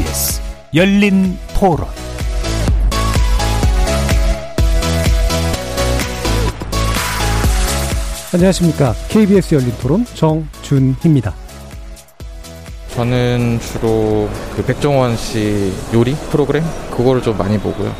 KBS 열린 토론 안녕하십니까. KBS 열린 토론 정준희입니다. 저는 주로 그 백종원 씨 요리 프로그램 그거를 좀 많이 보고요.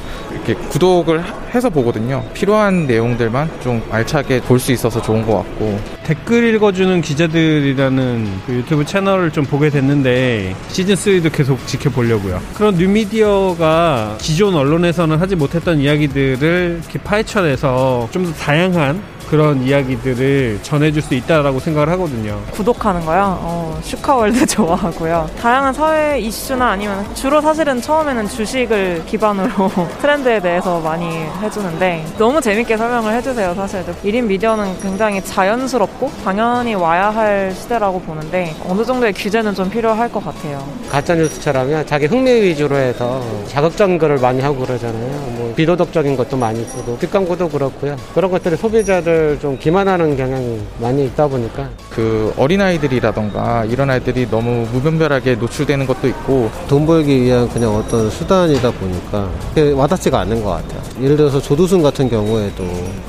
이렇게 구독을 해서 보거든요. 필요한 내용들만 좀 알차게 볼 수 있어서 좋은 것 같고 댓글 읽어주는 기자들이라는 그 유튜브 채널을 좀 보게 됐는데 시즌 3도 계속 지켜보려고요. 그런 뉴미디어가 기존 언론에서는 하지 못했던 이야기들을 이렇게 파헤쳐내서 좀 더 다양한 그런 이야기들을 전해줄 수 있다라고 생각을 하거든요. 구독하는 거요? 어, 슈카월드 좋아하고요. 다양한 사회 이슈나 아니면 주로 사실은 처음에는 주식을 기반으로 트렌드에 대해서 많이 해주는데 너무 재밌게 설명을 해주세요, 사실. 1인 미디어는 굉장히 자연스럽고 당연히 와야 할 시대라고 보는데 어느 정도의 규제는 좀 필요할 것 같아요. 가짜뉴스처럼요, 자기 흥미 위주로 해서 자극적인 거를 많이 하고 그러잖아요. 뭐 비도덕적인 것도 많이 쓰고, 뒷광고도 그렇고요. 그런 것들이 소비자들 좀 기만하는 경향이 많이 있다 보니까 그 어린아이들이라던가 이런 아이들이 너무 무분별하게 노출되는 것도 있고 돈 벌기 위한 그냥 어떤 수단이다 보니까 와닿지가 않는 것 같아요. 예를 들어서 조두순 같은 경우에도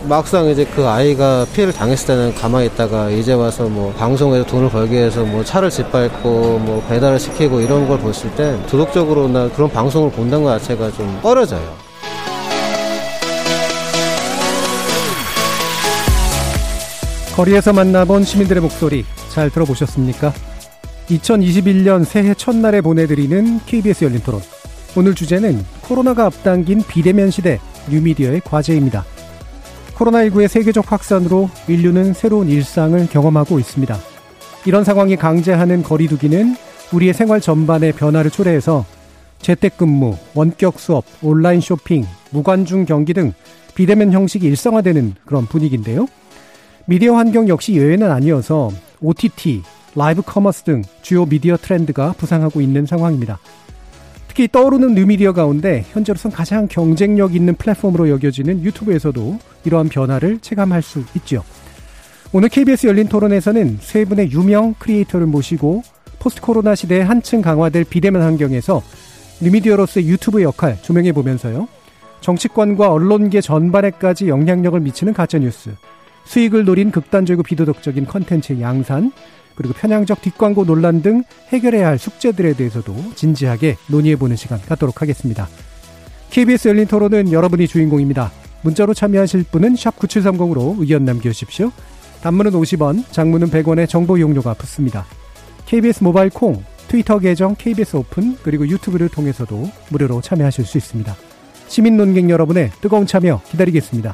막상 이제 그 아이가 피해를 당했을 때는 가만히 있다가 이제 와서 뭐 방송에서 돈을 벌기 위해서 뭐 차를 짓밟고 뭐 배달을 시키고 이런 걸 봤을 때 도덕적으로나 그런 방송을 본다는 것 자체가 좀 꺼려져요. 거리에서 만나본 시민들의 목소리 잘 들어보셨습니까? 2021년 새해 첫날에 보내드리는 KBS 열린 토론. 오늘 주제는 코로나가 앞당긴 비대면 시대 뉴미디어의 과제입니다. 코로나19의 세계적 확산으로 인류는 새로운 일상을 경험하고 있습니다. 이런 상황이 강제하는 거리두기는 우리의 생활 전반에 변화를 초래해서 재택근무, 원격 수업, 온라인 쇼핑, 무관중 경기 등 비대면 형식이 일상화되는 그런 분위기인데요. 미디어 환경 역시 예외는 아니어서 OTT, live commerce 등 주요 미디어 트렌드가 부상하고 있는 상황입니다. 특히 떠오르는 뉴미디어 가운데 현재로선 가장 경쟁력 있는 플랫폼으로 여겨지는 유튜브에서도 이러한 변화를 체감할 수 있죠. 오늘 KBS 열린 토론에서는 세 분의 유명 크리에이터를 모시고 포스트 코로나 시대에 한층 강화될 비대면 환경에서 뉴미디어로서의 유튜브 역할 조명해 보면서요. 정치권과 언론계 전반에까지 영향력을 미치는 가짜뉴스, 수익을 노린 극단적이고 비도덕적인 컨텐츠의 양산, 그리고 편향적 뒷광고 논란 등 해결해야 할 숙제들에 대해서도 진지하게 논의해보는 시간 갖도록 하겠습니다. KBS 열린 토론은 여러분이 주인공입니다. 문자로 참여하실 분은 9730으로 의견 남겨주십시오. 단문은 50원, 장문은 100원의 정보 이용료가 붙습니다. KBS 모바일 콩, 트위터 계정 KBS 오픈, 그리고 유튜브를 통해서도 무료로 참여하실 수 있습니다. 시민 논객 여러분의 뜨거운 참여 기다리겠습니다.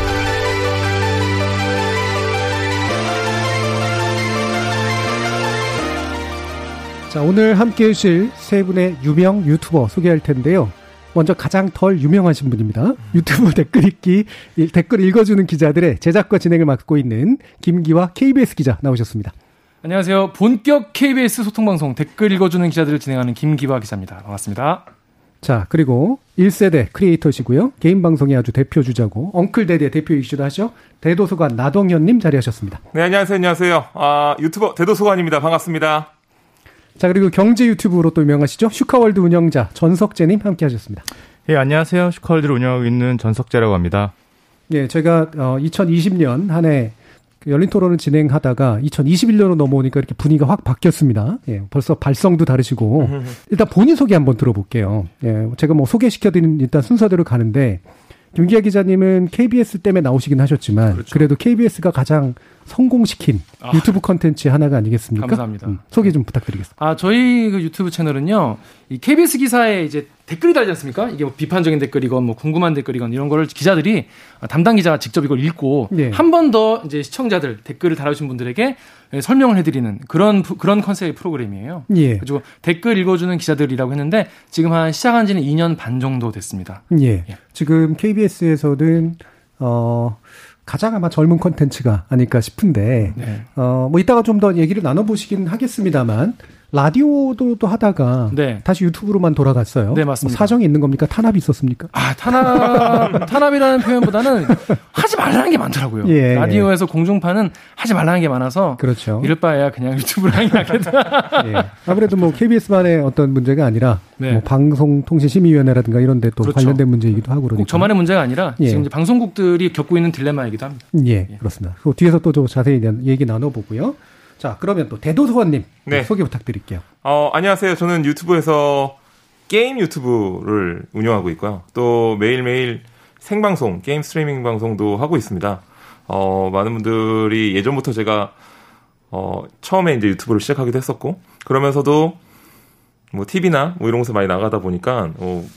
자, 오늘 함께 해주실 세 분의 유명 유튜버 소개할 텐데요. 먼저 가장 덜 유명하신 분입니다. 유튜브 댓글 읽기, 댓글 읽어주는 기자들의 제작과 진행을 맡고 있는 김기화 KBS 기자 나오셨습니다. 안녕하세요. 본격 KBS 소통방송 댓글 읽어주는 기자들을 진행하는 김기화 기자입니다. 반갑습니다. 자, 그리고 1세대 크리에이터시고요. 개인 방송의 아주 대표 주자고, 엉클대도의 대표이시기도 하죠. 대도서관 나동현 님 자리하셨습니다. 네, 안녕하세요. 안녕하세요. 아, 유튜버 대도서관입니다. 반갑습니다. 자, 그리고 경제 유튜브로 또 유명하시죠? 슈카월드 운영자 전석재님 함께 하셨습니다. 예, 안녕하세요. 슈카월드를 운영하고 있는 전석재라고 합니다. 예, 제가 어, 2020년 한해 그 열린 토론을 진행하다가 2021년으로 넘어오니까 이렇게 분위기가 확 바뀌었습니다. 예, 벌써 발성도 다르시고 일단 본인 소개 한번 들어볼게요. 예, 제가 뭐 소개시켜드린 일단 순서대로 가는데 김기아 기자님은 KBS 때문에 나오시긴 하셨지만 그렇죠. 그래도 KBS가 가장 성공시킨 아, 유튜브 컨텐츠 하나가 아니겠습니까? 감사합니다. 음, 소개 좀 부탁드리겠습니다. 아 저희 그 유튜브 채널은요, 이 KBS 기사에 이제 댓글이 달지 않습니까? 이게 뭐 비판적인 댓글이건 뭐 궁금한 댓글이건 이런 거를 기자들이 담당 기자가 직접 이걸 읽고 네. 한번 더 이제 시청자들 댓글을 달아주신 분들에게 설명을 해드리는 그런 그런 컨셉의 프로그램이에요. 예. 그리고 댓글 읽어주는 기자들이라고 했는데 지금 한 시작한 지는 2년 반 정도 됐습니다. 예. 예. 지금 KBS에서는 어, 가장 아마 젊은 콘텐츠가 아닐까 싶은데, 네. 어, 뭐 이따가 좀 더 얘기를 나눠보시긴 하겠습니다만, 라디오도 또 하다가 네. 다시 유튜브로만 돌아갔어요. 네, 맞습니다. 뭐 사정이 있는 겁니까? 탄압이 있었습니까? 아, 탄압, 탄압이라는 표현보다는 하지 말라는 게 많더라고요. 예, 라디오에서 예. 공중파는 하지 말라는 게 많아서 그렇죠. 이럴 바에야 그냥 유튜브를 하긴 하겠다. 예. 아무래도 뭐 KBS만의 어떤 문제가 아니라 네. 뭐 방송통신심의위원회라든가 이런 데 또 그렇죠. 관련된 문제이기도 하고 그러니까. 저만의 문제가 아니라 예. 지금 이제 방송국들이 겪고 있는 딜레마이기도 합니다. 예, 예. 그렇습니다. 그 뒤에서 또 좀 자세히 얘기 나눠보고요. 자, 그러면 또 대도서관님 네. 소개 부탁드릴게요. 어, 안녕하세요. 저는 유튜브에서 게임 유튜브를 운영하고 있고요. 또 매일매일 생방송, 게임 스트리밍 방송도 하고 있습니다. 어, 많은 분들이 예전부터 제가 어, 처음에 이제 유튜브를 시작하기도 했었고, 그러면서도 뭐 TV나 뭐 이런 곳에 많이 나가다 보니까 어,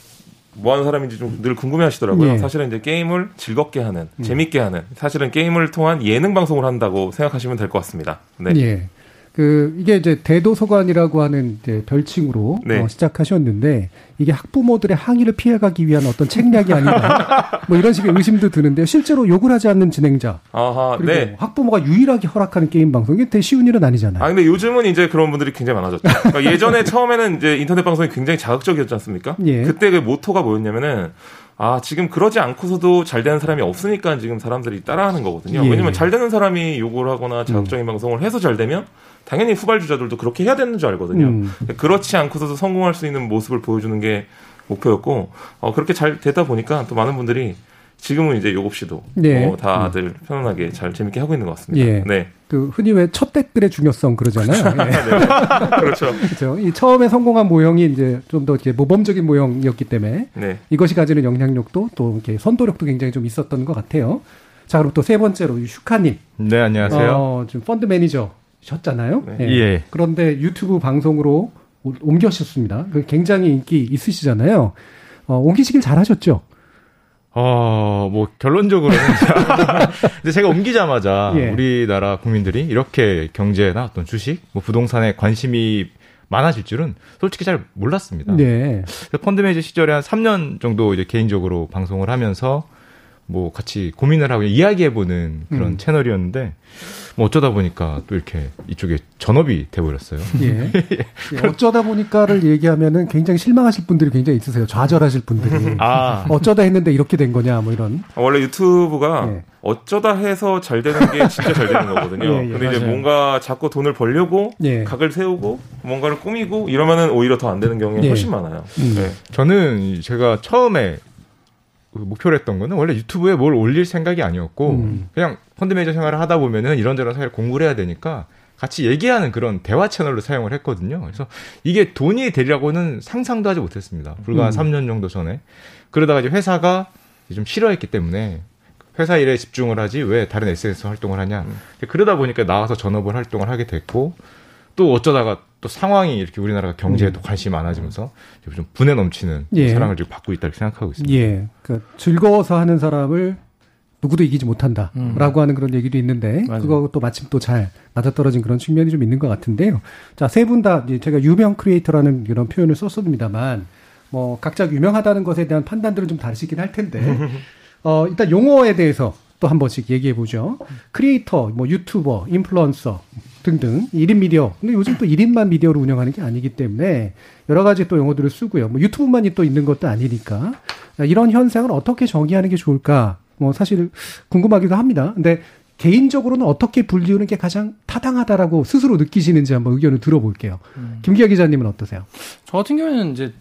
뭐 하는 사람인지 좀 늘 궁금해 하시더라고요. 예. 사실은 이제 게임을 즐겁게 하는, 음. 재밌게 하는, 사실은 게임을 통한 예능 방송을 한다고 생각하시면 될 것 같습니다. 네. 예. 그 이게 이제 대도서관이라고 하는 이제 별칭으로 네. 어, 시작하셨는데 이게 학부모들의 항의를 피해가기 위한 어떤 책략이 아닌가 뭐 이런 식의 의심도 드는데요. 실제로 욕을 하지 않는 진행자 아하, 그리고 네. 학부모가 유일하게 허락하는 게임 방송이 되게 쉬운 일은 아니잖아요. 아 근데 요즘은 이제 그런 분들이 굉장히 많아졌죠. 그러니까 예전에 처음에는 이제 인터넷 방송이 굉장히 자극적이었지 않습니까? 예. 그때 그 모토가 뭐였냐면은 아, 지금 그러지 않고서도 잘 되는 사람이 없으니까 지금 사람들이 따라하는 거거든요. 예. 왜냐면 잘 되는 사람이 욕을 하거나 자극적인 음. 방송을 해서 잘 되면 당연히 후발 주자들도 그렇게 해야 되는 줄 알거든요. 음. 그렇지 않고서도 성공할 수 있는 모습을 보여주는 게 목표였고, 어, 그렇게 잘 되다 보니까 또 많은 분들이 지금은 이제 요곱 씨도 네. 어, 다들 음. 편안하게 잘 재밌게 하고 있는 것 같습니다. 예. 네. 그 흔히 왜 첫 댓글의 중요성 그러잖아요. 그렇죠. 예. 네. 그렇죠. 그렇죠. 이 처음에 성공한 모형이 이제 좀 더 이렇게 모범적인 모형이었기 때문에 네. 이것이 가지는 영향력도 또 이렇게 선도력도 굉장히 좀 있었던 것 같아요. 자, 그럼 또 세 번째로 슈카님. 네, 안녕하세요. 어, 지금 펀드 매니저셨잖아요. 네. 예. 예. 그런데 유튜브 방송으로 옮겨셨습니다. 그 굉장히 인기 있으시잖아요. 어, 옮기시길 잘하셨죠? 어, 뭐, 결론적으로는. 이제 제가 옮기자마자 예. 우리나라 국민들이 이렇게 경제나 어떤 주식, 뭐 부동산에 관심이 많아질 줄은 솔직히 잘 몰랐습니다. 네. 펀드 매니저 시절에 한 3년 정도 이제 개인적으로 방송을 하면서 뭐 같이 고민을 하고 이야기해보는 그런 음. 채널이었는데 뭐 어쩌다 보니까 또 이렇게 이쪽에 전업이 돼버렸어요. 예. 예. 어쩌다 보니까를 얘기하면은 굉장히 실망하실 분들이 굉장히 있으세요. 좌절하실 분들이. 아. 어쩌다 했는데 이렇게 된 거냐 뭐 이런. 원래 유튜브가 예. 어쩌다 해서 잘 되는 게 진짜 잘 되는 거거든요. 예, 예, 근데 맞아요. 이제 뭔가 자꾸 돈을 벌려고 예. 각을 세우고 뭔가를 꾸미고 이러면은 오히려 더 안 되는 경우가 예. 훨씬 많아요. 음. 네. 저는 제가 처음에 그 목표로 했던 거는 원래 유튜브에 뭘 올릴 생각이 아니었고 음. 그냥 펀드 매니저 생활을 하다 보면은 이런저런 사실 공부를 해야 되니까 같이 얘기하는 그런 대화 채널로 사용을 했거든요. 그래서 이게 돈이 되리라고는 상상도 하지 못했습니다. 불과 음. 3년 정도 전에. 그러다가 이제 회사가 좀 싫어했기 때문에 회사 일에 집중을 하지 왜 다른 SNS 활동을 하냐. 음. 그러다 보니까 나와서 전업을 활동을 하게 됐고 또 어쩌다가 또 상황이 이렇게 우리나라가 경제에도 음. 관심이 많아지면서 좀 분에 넘치는 예. 사랑을 지금 받고 있다고 생각하고 있습니다. 예. 그 즐거워서 하는 사람을 누구도 이기지 못한다라고 음. 하는 그런 얘기도 있는데 맞아요. 또 마침 또 잘 맞아떨어진 그런 측면이 좀 있는 것 같은데요. 자, 세 분 다 제가 유명 크리에이터라는 이런 표현을 썼습니다만 뭐 각자 유명하다는 것에 대한 판단들은 좀 다르시긴 할 텐데 어, 일단 용어에 대해서 또 한 번씩 얘기해 보죠. 크리에이터, 뭐 유튜버, 인플루언서 등등 1인 미디어. 근데 요즘 또 1인만 미디어로 운영하는 게 아니기 때문에 여러 가지 또 용어들을 쓰고요. 뭐 유튜브만이 또 있는 것도 아니니까 이런 현상을 어떻게 정의하는 게 좋을까? 뭐 사실 궁금하기도 합니다. 근데 개인적으로는 어떻게 분류하는 게 가장 타당하다라고 스스로 느끼시는지 한번 의견을 들어볼게요. 음. 김기아 기자님은 어떠세요? 저 같은 경우에는 이제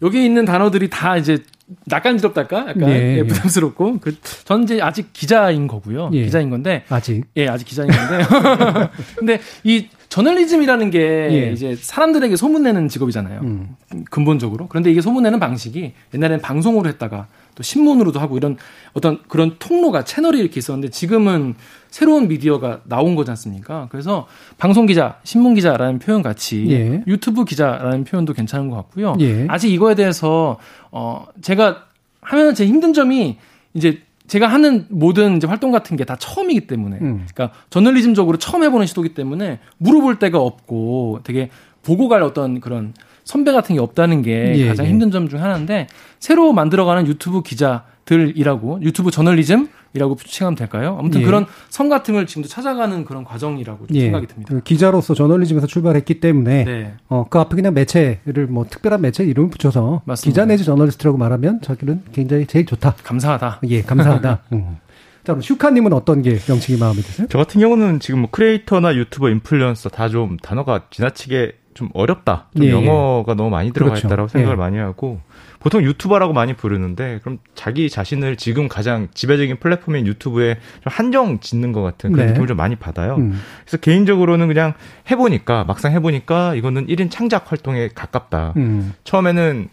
여기 있는 단어들이 다 이제 낯간지럽달까? 약간 예, 예, 부담스럽고. 그, 전 이제 아직 기자인 거고요. 예. 기자인 건데. 아직? 예, 아직 기자인 건데. 근데 이 저널리즘이라는 게 예. 이제 사람들에게 소문내는 직업이잖아요. 음. 근본적으로. 그런데 이게 소문내는 방식이 옛날에는 방송으로 했다가 또 신문으로도 하고 이런 어떤 그런 통로가 채널이 이렇게 있었는데 지금은 새로운 미디어가 나온 거지 않습니까? 그래서 방송 기자, 신문 기자라는 표현 같이 예. 유튜브 기자라는 표현도 괜찮은 것 같고요. 예. 아직 이거에 대해서 어 제가 하면 제 힘든 점이 이제 제가 하는 모든 이제 활동 같은 게 다 처음이기 때문에, 음. 그러니까 저널리즘적으로 처음 해보는 시도기 때문에 물어볼 데가 없고 되게 보고 갈 어떤 그런 선배 같은 게 없다는 게 예, 가장 예. 힘든 점 중 하나인데 새로 만들어가는 유튜브 기자들이라고 유튜브 저널리즘 이라고 추칭하면 될까요? 아무튼 예. 그런 성 같은 걸 지금도 찾아가는 그런 과정이라고 예. 생각이 듭니다. 그 기자로서 저널리즘에서 출발했기 때문에 네. 어, 그 앞에 그냥 매체를 뭐 특별한 매체 이름을 붙여서 맞습니다. 기자 내지 저널리스트라고 말하면 자기는 굉장히 제일 좋다. 감사하다. 예, 감사하다. 음. 자, 그럼 슈카님은 어떤 게 명칭이 마음에 드세요? 저 같은 경우는 지금 뭐 크리에이터나 유튜버, 인플루언서 다 좀 단어가 지나치게 좀 어렵다. 좀 예, 예. 영어가 너무 많이 들어가 그렇죠. 있다라고 생각을 예. 많이 하고 보통 유튜버라고 많이 부르는데 그럼 자기 자신을 지금 가장 지배적인 플랫폼인 유튜브에 좀 한정 짓는 것 같은 그런 네. 느낌을 좀 많이 받아요. 음. 그래서 개인적으로는 그냥 해보니까 막상 해보니까 이거는 1인 창작 활동에 가깝다. 음. 처음에는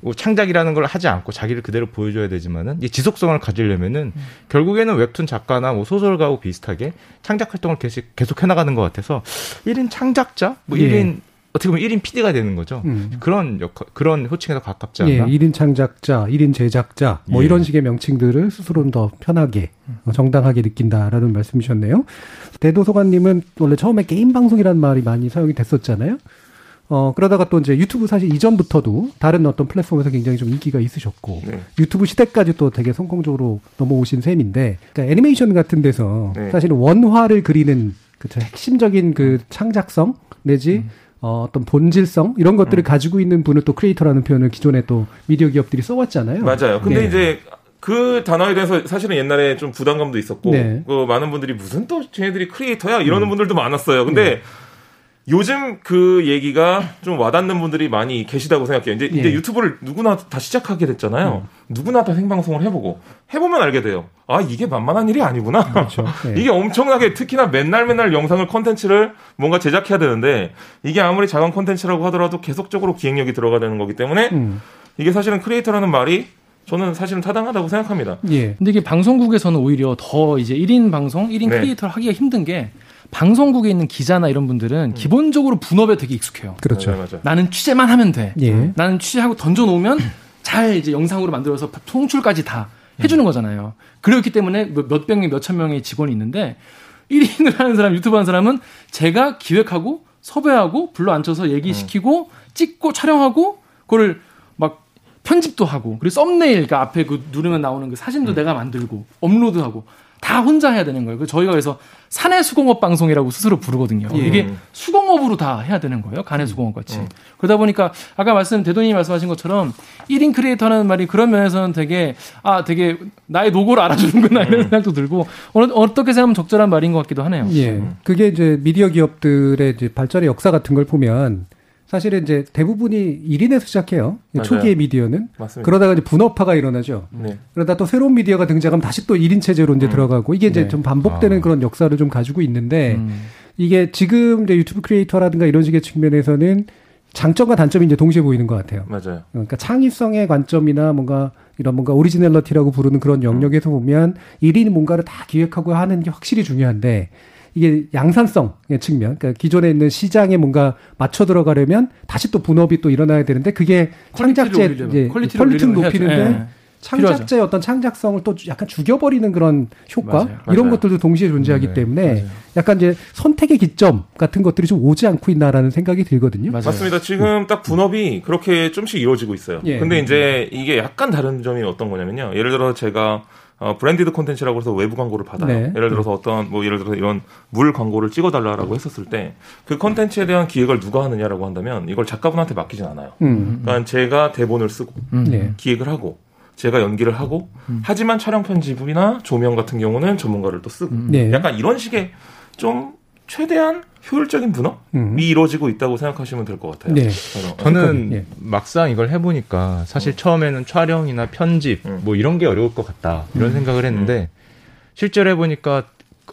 뭐 창작이라는 걸 하지 않고 자기를 그대로 보여줘야 되지만은 이 지속성을 가지려면은 음. 결국에는 웹툰 작가나 뭐 소설가하고 비슷하게 창작 활동을 계속 계속 해나가는 것 같아서 1인 창작자, 뭐 예. 1인 어떻게 보면 1인 PD가 되는 거죠. 음. 그런 역할, 그런 호칭에 더 가깝지 않나? 예, 1인 창작자, 1인 제작자, 뭐 예. 이런 식의 명칭들을 스스로는 더 편하게, 음. 정당하게 느낀다라는 말씀이셨네요. 대도서관님은 원래 처음에 게임 방송이라는 말이 많이 사용이 됐었잖아요. 어, 그러다가 또 이제 유튜브 사실 이전부터도 다른 어떤 플랫폼에서 굉장히 좀 인기가 있으셨고, 네. 유튜브 시대까지 또 되게 성공적으로 넘어오신 셈인데, 그러니까 애니메이션 같은 데서 네. 사실은 원화를 그리는 그 핵심적인 그 창작성 내지 음. 어, 어떤 본질성 이런 것들을 음. 가지고 있는 분을 또 크리에이터라는 표현을 기존에 또 미디어 기업들이 써왔잖아요. 맞아요. 근데 네. 이제 그 단어에 대해서 사실은 옛날에 좀 부담감도 있었고 네. 그 많은 분들이 무슨 또 쟤네들이 크리에이터야 이러는 음. 분들도 많았어요. 근데 네. 요즘 그 얘기가 좀 와닿는 분들이 많이 계시다고 생각해요. 이제, 예. 이제 유튜브를 누구나 다 시작하게 됐잖아요. 음. 누구나 다 생방송을 해보고 해보면 알게 돼요. 아 이게 만만한 일이 아니구나. 그렇죠. 네. 이게 엄청나게 특히나 맨날 맨날 영상을 컨텐츠를 뭔가 제작해야 되는데 이게 아무리 작은 컨텐츠라고 하더라도 계속적으로 기획력이 들어가야 되는 거기 때문에 음. 이게 사실은 크리에이터라는 말이 저는 사실은 타당하다고 생각합니다. 예. 근데 이게 방송국에서는 오히려 더 이제 1인 방송, 1인 네. 크리에이터를 하기가 힘든 게 방송국에 있는 기자나 이런 분들은 음. 기본적으로 분업에 되게 익숙해요. 그렇죠. 네, 나는 취재만 하면 돼. 예. 나는 취재하고 던져놓으면 잘 이제 영상으로 만들어서 통출까지 다 해주는 음. 거잖아요. 그렇기 때문에 몇백 명, 몇천 명의 직원이 있는데 1인을 하는 사람, 유튜브 하는 사람은 제가 기획하고 섭외하고 불러 앉혀서 얘기시키고 음. 찍고 촬영하고 그걸 막 편집도 하고 그리고 썸네일 그 앞에 그 누르면 나오는 그 사진도 음. 내가 만들고 업로드하고 다 혼자 해야 되는 거예요. 그 저희가 그래서 사내 수공업 방송이라고 스스로 부르거든요. 예. 이게 수공업으로 다 해야 되는 거예요. 음. 수공업 같이. 음. 그러다 보니까 아까 말씀 대도님이 말씀하신 것처럼 1인 크리에이터라는 말이 그런 면에서는 되게 아 되게 나의 노고를 알아주는구나 이런 음. 생각도 들고 어느, 어떻게 생각하면 적절한 말인 것 같기도 하네요. 예. 그게 이제 미디어 기업들의 이제 발전의 역사 같은 걸 보면 사실은 이제 대부분이 1인에서 시작해요. 맞아요. 초기의 미디어는. 맞습니다. 그러다가 이제 분업화가 일어나죠. 네. 그러다 또 새로운 미디어가 등장하면 다시 또 1인 체제로 이제 음. 들어가고 이게 이제 네. 좀 반복되는 아. 그런 역사를 좀 가지고 있는데 음. 이게 지금 이제 유튜브 크리에이터라든가 이런 식의 측면에서는 장점과 단점이 이제 동시에 보이는 것 같아요. 맞아요. 그러니까 창의성의 관점이나 뭔가 이런 뭔가 originality라고 부르는 그런 영역에서 보면 1인 뭔가를 다 기획하고 하는 게 확실히 중요한데 이게 양산성의 측면, 그러니까 기존에 있는 시장에 뭔가 맞춰 들어가려면 다시 또 분업이 또 일어나야 되는데 그게 창작의 이제 퀄리티를 높이는데 네. 창작자의 어떤 창작성을 또 약간 죽여버리는 그런 효과 맞아요. 이런 맞아요. 것들도 동시에 존재하기 네. 때문에 맞아요. 약간 이제 선택의 기점 같은 것들이 좀 오지 않고 있나라는 생각이 들거든요. 맞습니다. 지금 딱 분업이 그렇게 좀씩 이루어지고 있어요. 예. 근데 이제 이게 약간 다른 점이 어떤 거냐면요. 예를 들어 제가 어, 브랜디드 콘텐츠라고 해서 외부 광고를 받아요. 네. 예를 들어서 어떤 뭐 예를 들어서 이런 물 광고를 찍어달라고 했었을 때 그 콘텐츠에 대한 기획을 누가 하느냐라고 한다면 이걸 작가분한테 맡기진 않아요. 음. 그러니까 제가 대본을 쓰고 음. 네. 기획을 하고 제가 연기를 하고 음. 하지만 촬영 편집이나 조명 같은 경우는 전문가를 또 쓰고 네. 약간 이런 식의 좀 최대한 효율적인 분업이 음. 이루어지고 있다고 생각하시면 될 것 같아요. 네. 저는 예. 막상 이걸 해보니까 사실 음. 처음에는 촬영이나 편집 음. 뭐 이런 게 어려울 것 같다 이런 음. 생각을 했는데 음. 실제로 해보니까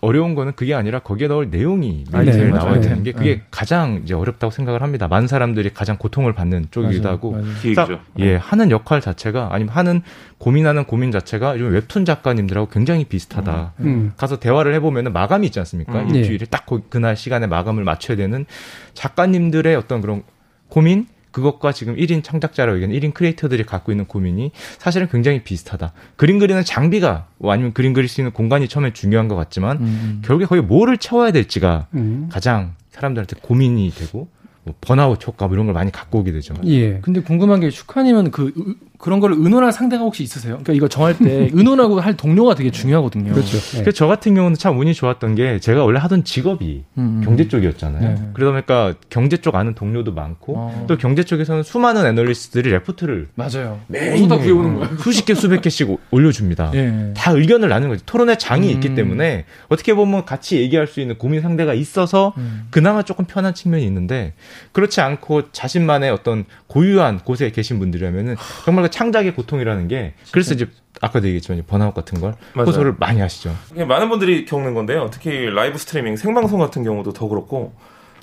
어려운 거는 그게 아니라 거기에 넣을 내용이 많이 네, 나와야 되는 게 그게 네. 가장 이제 어렵다고 생각을 합니다. 많은 사람들이 가장 고통을 받는 쪽이기도 하고 맞아요. 예 하는 역할 자체가 아니면 하는 고민하는 고민 자체가 요즘 웹툰 작가님들하고 굉장히 비슷하다. 음. 음. 가서 대화를 해보면 마감이 있지 않습니까? 음. 일주일에 딱 그날 시간에 마감을 맞춰야 되는 작가님들의 어떤 그런 고민 그것과 지금 1인 창작자라고 얘기하는 1인 크리에이터들이 갖고 있는 고민이 사실은 굉장히 비슷하다. 그림 그리는 장비가 뭐 아니면 그림 그릴 수 있는 공간이 처음에 중요한 것 같지만 음. 음. 결국에 거기 뭐를 채워야 될지가 음. 가장 사람들한테 고민이 되고 뭐 번아웃 효과 뭐 이런 걸 많이 갖고 오게 되죠. 예. 근데 궁금한 게 슈카님은 그 그런 걸 의논할 상대가 혹시 있으세요? 그러니까 이거 정할 때 의논하고 할 동료가 되게 중요하거든요. 그렇죠. 네. 그래서 저 같은 경우는 참 운이 좋았던 게 제가 원래 하던 직업이 음. 음. 경제 쪽이었잖아요. 네. 그러다 보니까 경제 쪽 아는 동료도 많고 어. 또 경제 쪽에서는 수많은 애널리스트들이 레포트를 맞아요. 매일 다 구해오는 거예요. 수십 개 수백 개씩 올려줍니다. 네. 다 의견을 나누는 거죠. 토론의 장이 음. 있기 때문에 어떻게 보면 같이 얘기할 수 있는 고민 상대가 있어서 음. 그나마 조금 편한 측면이 있는데 그렇지 않고 자신만의 어떤 고유한 곳에 계신 분들이라면은 정말 그 창작의 고통이라는 게 그래서 이제 아까도 얘기했지만 번아웃 같은 걸 맞아요. 호소를 많이 하시죠. 많은 분들이 겪는 건데요. 특히 라이브 스트리밍 생방송 같은 경우도 더 그렇고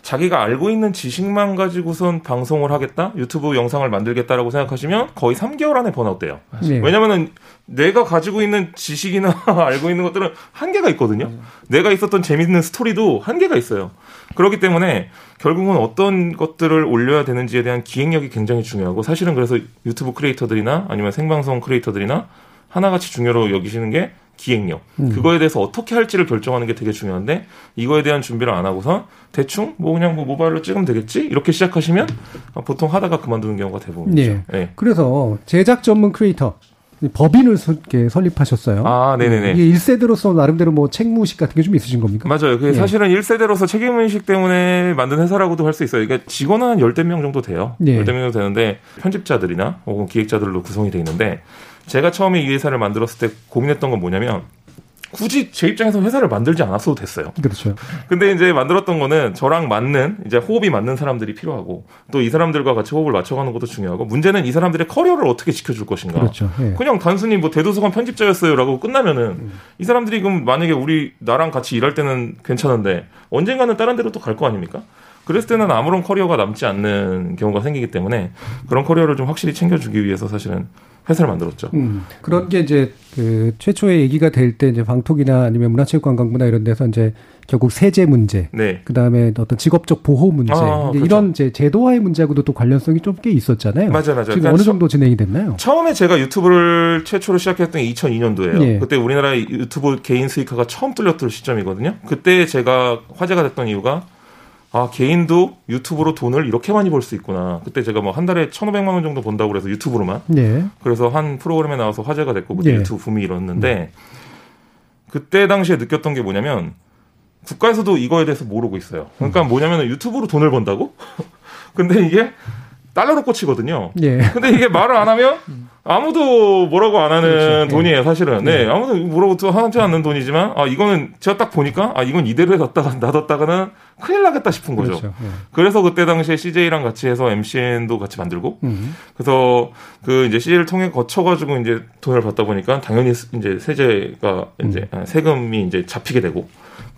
자기가 알고 있는 지식만 가지고선 방송을 하겠다, 유튜브 영상을 만들겠다라고 생각하시면 거의 3개월 안에 번아웃 돼요. 네. 왜냐면은 내가 가지고 있는 지식이나 알고 있는 것들은 한계가 있거든요. 맞아요. 내가 있었던 재밌는 스토리도 한계가 있어요. 그렇기 때문에 결국은 어떤 것들을 올려야 되는지에 대한 기획력이 굉장히 중요하고 사실은 그래서 유튜브 크리에이터들이나 아니면 생방송 크리에이터들이나 하나같이 중요로 여기시는 게 기획력. 음. 그거에 대해서 어떻게 할지를 결정하는 게 되게 중요한데 이거에 대한 준비를 안 하고서 대충 뭐 그냥 뭐 모바일로 찍으면 되겠지 이렇게 시작하시면 보통 하다가 그만두는 경우가 대부분이죠. 네. 네. 그래서 제작 전문 크리에이터 법인을 설립하셨어요. 아, 네네네. 이게 1세대로서 나름대로 뭐 책무의식 같은 게 좀 있으신 겁니까? 맞아요. 그게 예. 사실은 1세대로서 책임의식 때문에 만든 회사라고도 할 수 있어요. 그러니까 직원은 한 열댓 명 정도 돼요. 예. 열댓 명 정도 되는데 편집자들이나 혹은 기획자들로 구성이 돼 있는데 제가 처음에 이 회사를 만들었을 때 고민했던 건 뭐냐면 굳이 제 입장에서 회사를 만들지 않았어도 됐어요. 그렇죠. 근데 이제 만들었던 거는 저랑 맞는 이제 호흡이 맞는 사람들이 필요하고 또 이 사람들과 같이 호흡을 맞춰가는 것도 중요하고 문제는 이 사람들의 커리어를 어떻게 지켜줄 것인가. 그렇죠. 예. 그냥 단순히 뭐 대도서관 편집자였어요라고 끝나면은 음. 이 사람들이 그럼 만약에 우리 나랑 같이 일할 때는 괜찮은데 언젠가는 다른 데로 또 갈 거 아닙니까? 그랬을 때는 아무런 커리어가 남지 않는 경우가 생기기 때문에 그런 커리어를 좀 확실히 챙겨주기 위해서 사실은 회사를 만들었죠. 음, 그런 게 이제 그 최초의 얘기가 될 때 이제 방통위나 아니면 문화체육관광부나 이런 데서 이제 결국 세제 문제, 네. 그 다음에 어떤 직업적 보호 문제, 아, 그렇죠. 이런 이제 제도화의 문제하고도 또 관련성이 좀 꽤 있었잖아요. 맞아, 맞아. 지금 어느 정도 진행이 됐나요? 처음에 제가 유튜브를 최초로 시작했던 게 2002년도예요. 예. 그때 우리나라 유튜브 개인 수익화가 처음 뚫렸던 시점이거든요. 그때 제가 화제가 됐던 이유가 아, 개인도 유튜브로 돈을 이렇게 많이 벌 수 있구나. 그때 제가 뭐 한 달에 1,500만 원 정도 번다고 그래서 유튜브로만. 네. 그래서 한 프로그램에 나와서 화제가 됐고 그때 네. 유튜브 붐이 일었는데 그때 당시에 느꼈던 게 뭐냐면 국가에서도 이거에 대해서 모르고 있어요. 그러니까 뭐냐면 유튜브로 돈을 번다고? 근데 이게 달러로 꽂히거든요. 예. 근데 이게 말을 안 하면 아무도 뭐라고 안 하는 그렇죠. 예. 돈이에요, 사실은. 네. 네. 아무도 뭐라고 하지 않는 돈이지만, 아, 이거는 제가 딱 보니까, 아, 이건 이대로 해뒀다가, 놔뒀다가는 큰일 나겠다 싶은 거죠. 그렇죠. 네. 그래서 그때 당시에 CJ랑 같이 해서 MCN도 같이 만들고, 음. 그래서 그 이제 CJ를 통해 거쳐가지고 이제 돈을 받다 보니까 당연히 이제 세제가 이제 음. 세금이 이제 잡히게 되고,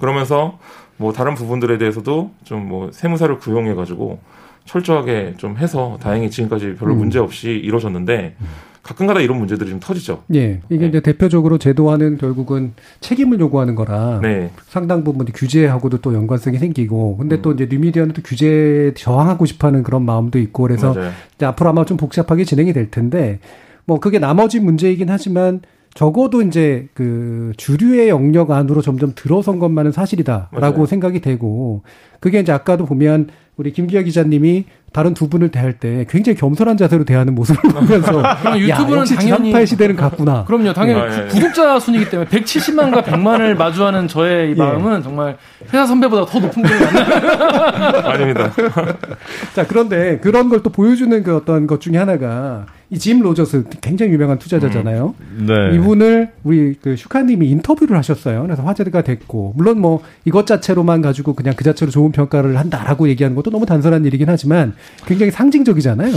그러면서 뭐 다른 부분들에 대해서도 좀 뭐 세무사를 구용해가지고, 철저하게 좀 해서 다행히 지금까지 별로 음. 문제 없이 이루어졌는데 가끔가다 이런 문제들이 좀 터지죠. 예. 이게 네. 이제 대표적으로 제도화는 결국은 책임을 요구하는 거라 네. 상당 부분 규제하고도 또 연관성이 생기고 근데 음. 또 이제 뉴미디어는 또 규제 저항하고 싶어하는 그런 마음도 있고 그래서 앞으로 아마 좀 복잡하게 진행이 될 텐데 뭐 그게 나머지 문제이긴 하지만 적어도 이제 그 주류의 영역 안으로 점점 들어선 것만은 사실이다라고 맞아요. 생각이 되고 그게 이제 아까도 보면 우리 김기아 기자님이 다른 두 분을 대할 때 굉장히 겸손한 자세로 대하는 모습을 보면서 유튜브는 야, 당연히 시대는 갔구나. 그럼요. 당연히 예. 구독자 순이기 때문에 170만과 100만을 마주하는 저의 이 예. 마음은 예. 정말 회사 선배보다 더 높은 게 아닙니다. 자, 그런데 그런 걸 또 보여주는 그 어떤 것 중에 하나가 이짐 로저스 굉장히 유명한 투자자잖아요. 음, 네. 이분을 우리 그 슈카님이 인터뷰를 하셨어요. 그래서 화제가 됐고 물론 뭐 이것 자체로만 가지고 그냥 그 자체로 좋은 평가를 한다라고 얘기하는 것도 너무 단순한 일이긴 하지만 굉장히 상징적이잖아요.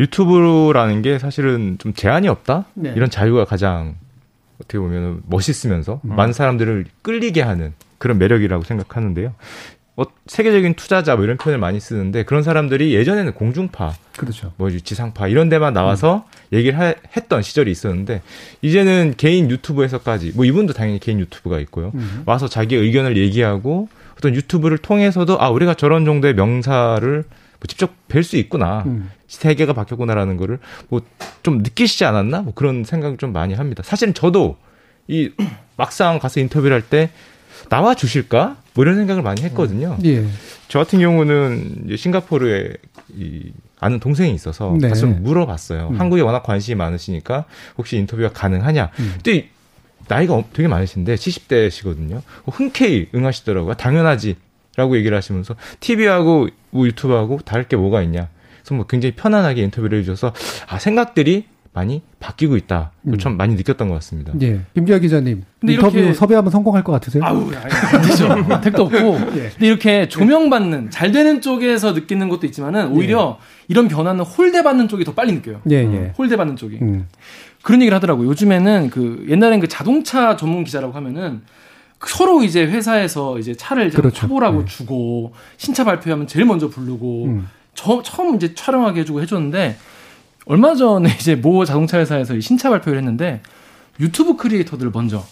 유튜브라는 게 사실은 좀 제한이 없다 네. 이런 자유가 가장 어떻게 보면 멋있으면서 음. 많은 사람들을 끌리게 하는 그런 매력이라고 생각하는데요. 어, 세계적인 투자자 뭐 이런 표현을 많이 쓰는데 그런 사람들이 예전에는 공중파, 그렇죠. 뭐 지상파 이런 데만 나와서 음. 얘기를 하, 했던 시절이 있었는데 이제는 개인 유튜브에서까지 뭐 이분도 당연히 개인 유튜브가 있고요. 음. 와서 자기 의견을 얘기하고 어떤 유튜브를 통해서도 아 우리가 저런 정도의 명사를 뭐 직접 뵐 수 있구나. 음. 세계가 바뀌었구나라는 거를 뭐 좀 느끼시지 않았나? 뭐 그런 생각을 좀 많이 합니다. 사실은 저도 이 막상 가서 인터뷰를 할 때 나와 주실까? 뭐 이런 생각을 많이 했거든요. 예. 저 같은 경우는 싱가포르에 이 아는 동생이 있어서 네. 가서 물어봤어요. 음. 한국에 워낙 관심이 많으시니까 혹시 인터뷰가 가능하냐. 음. 근데 나이가 되게 많으신데 70대시거든요. 흔쾌히 응하시더라고요. 당연하지. 라고 얘기를 하시면서 TV하고 뭐 유튜브하고 다를 게 뭐가 있냐. 그래서 뭐 굉장히 편안하게 인터뷰를 해주셔서 아 생각들이 많이 바뀌고 있다. 음. 참 많이 느꼈던 것 같습니다. 예. 김기아 기자님. 근데 인터뷰 이렇게... 섭외하면 성공할 것 같으세요? 아우, 아니죠. 택도 없고. 예. 근데 이렇게 조명받는, 잘 되는 쪽에서 느끼는 것도 있지만은 오히려 예. 이런 변화는 홀대받는 쪽이 더 빨리 느껴요. 예, 예. 홀대받는 쪽이. 음. 그런 얘기를 하더라고요. 요즘에는 그 옛날엔 그 자동차 전문 기자라고 하면은 서로 이제 회사에서 이제 차를 그렇죠. 초보라고 네. 주고 신차 발표하면 제일 먼저 부르고 음. 저, 처음 이제 촬영하게 해주고 해줬는데 얼마 전에 이제 모 자동차 회사에서 신차 발표를 했는데 유튜브 크리에이터들 먼저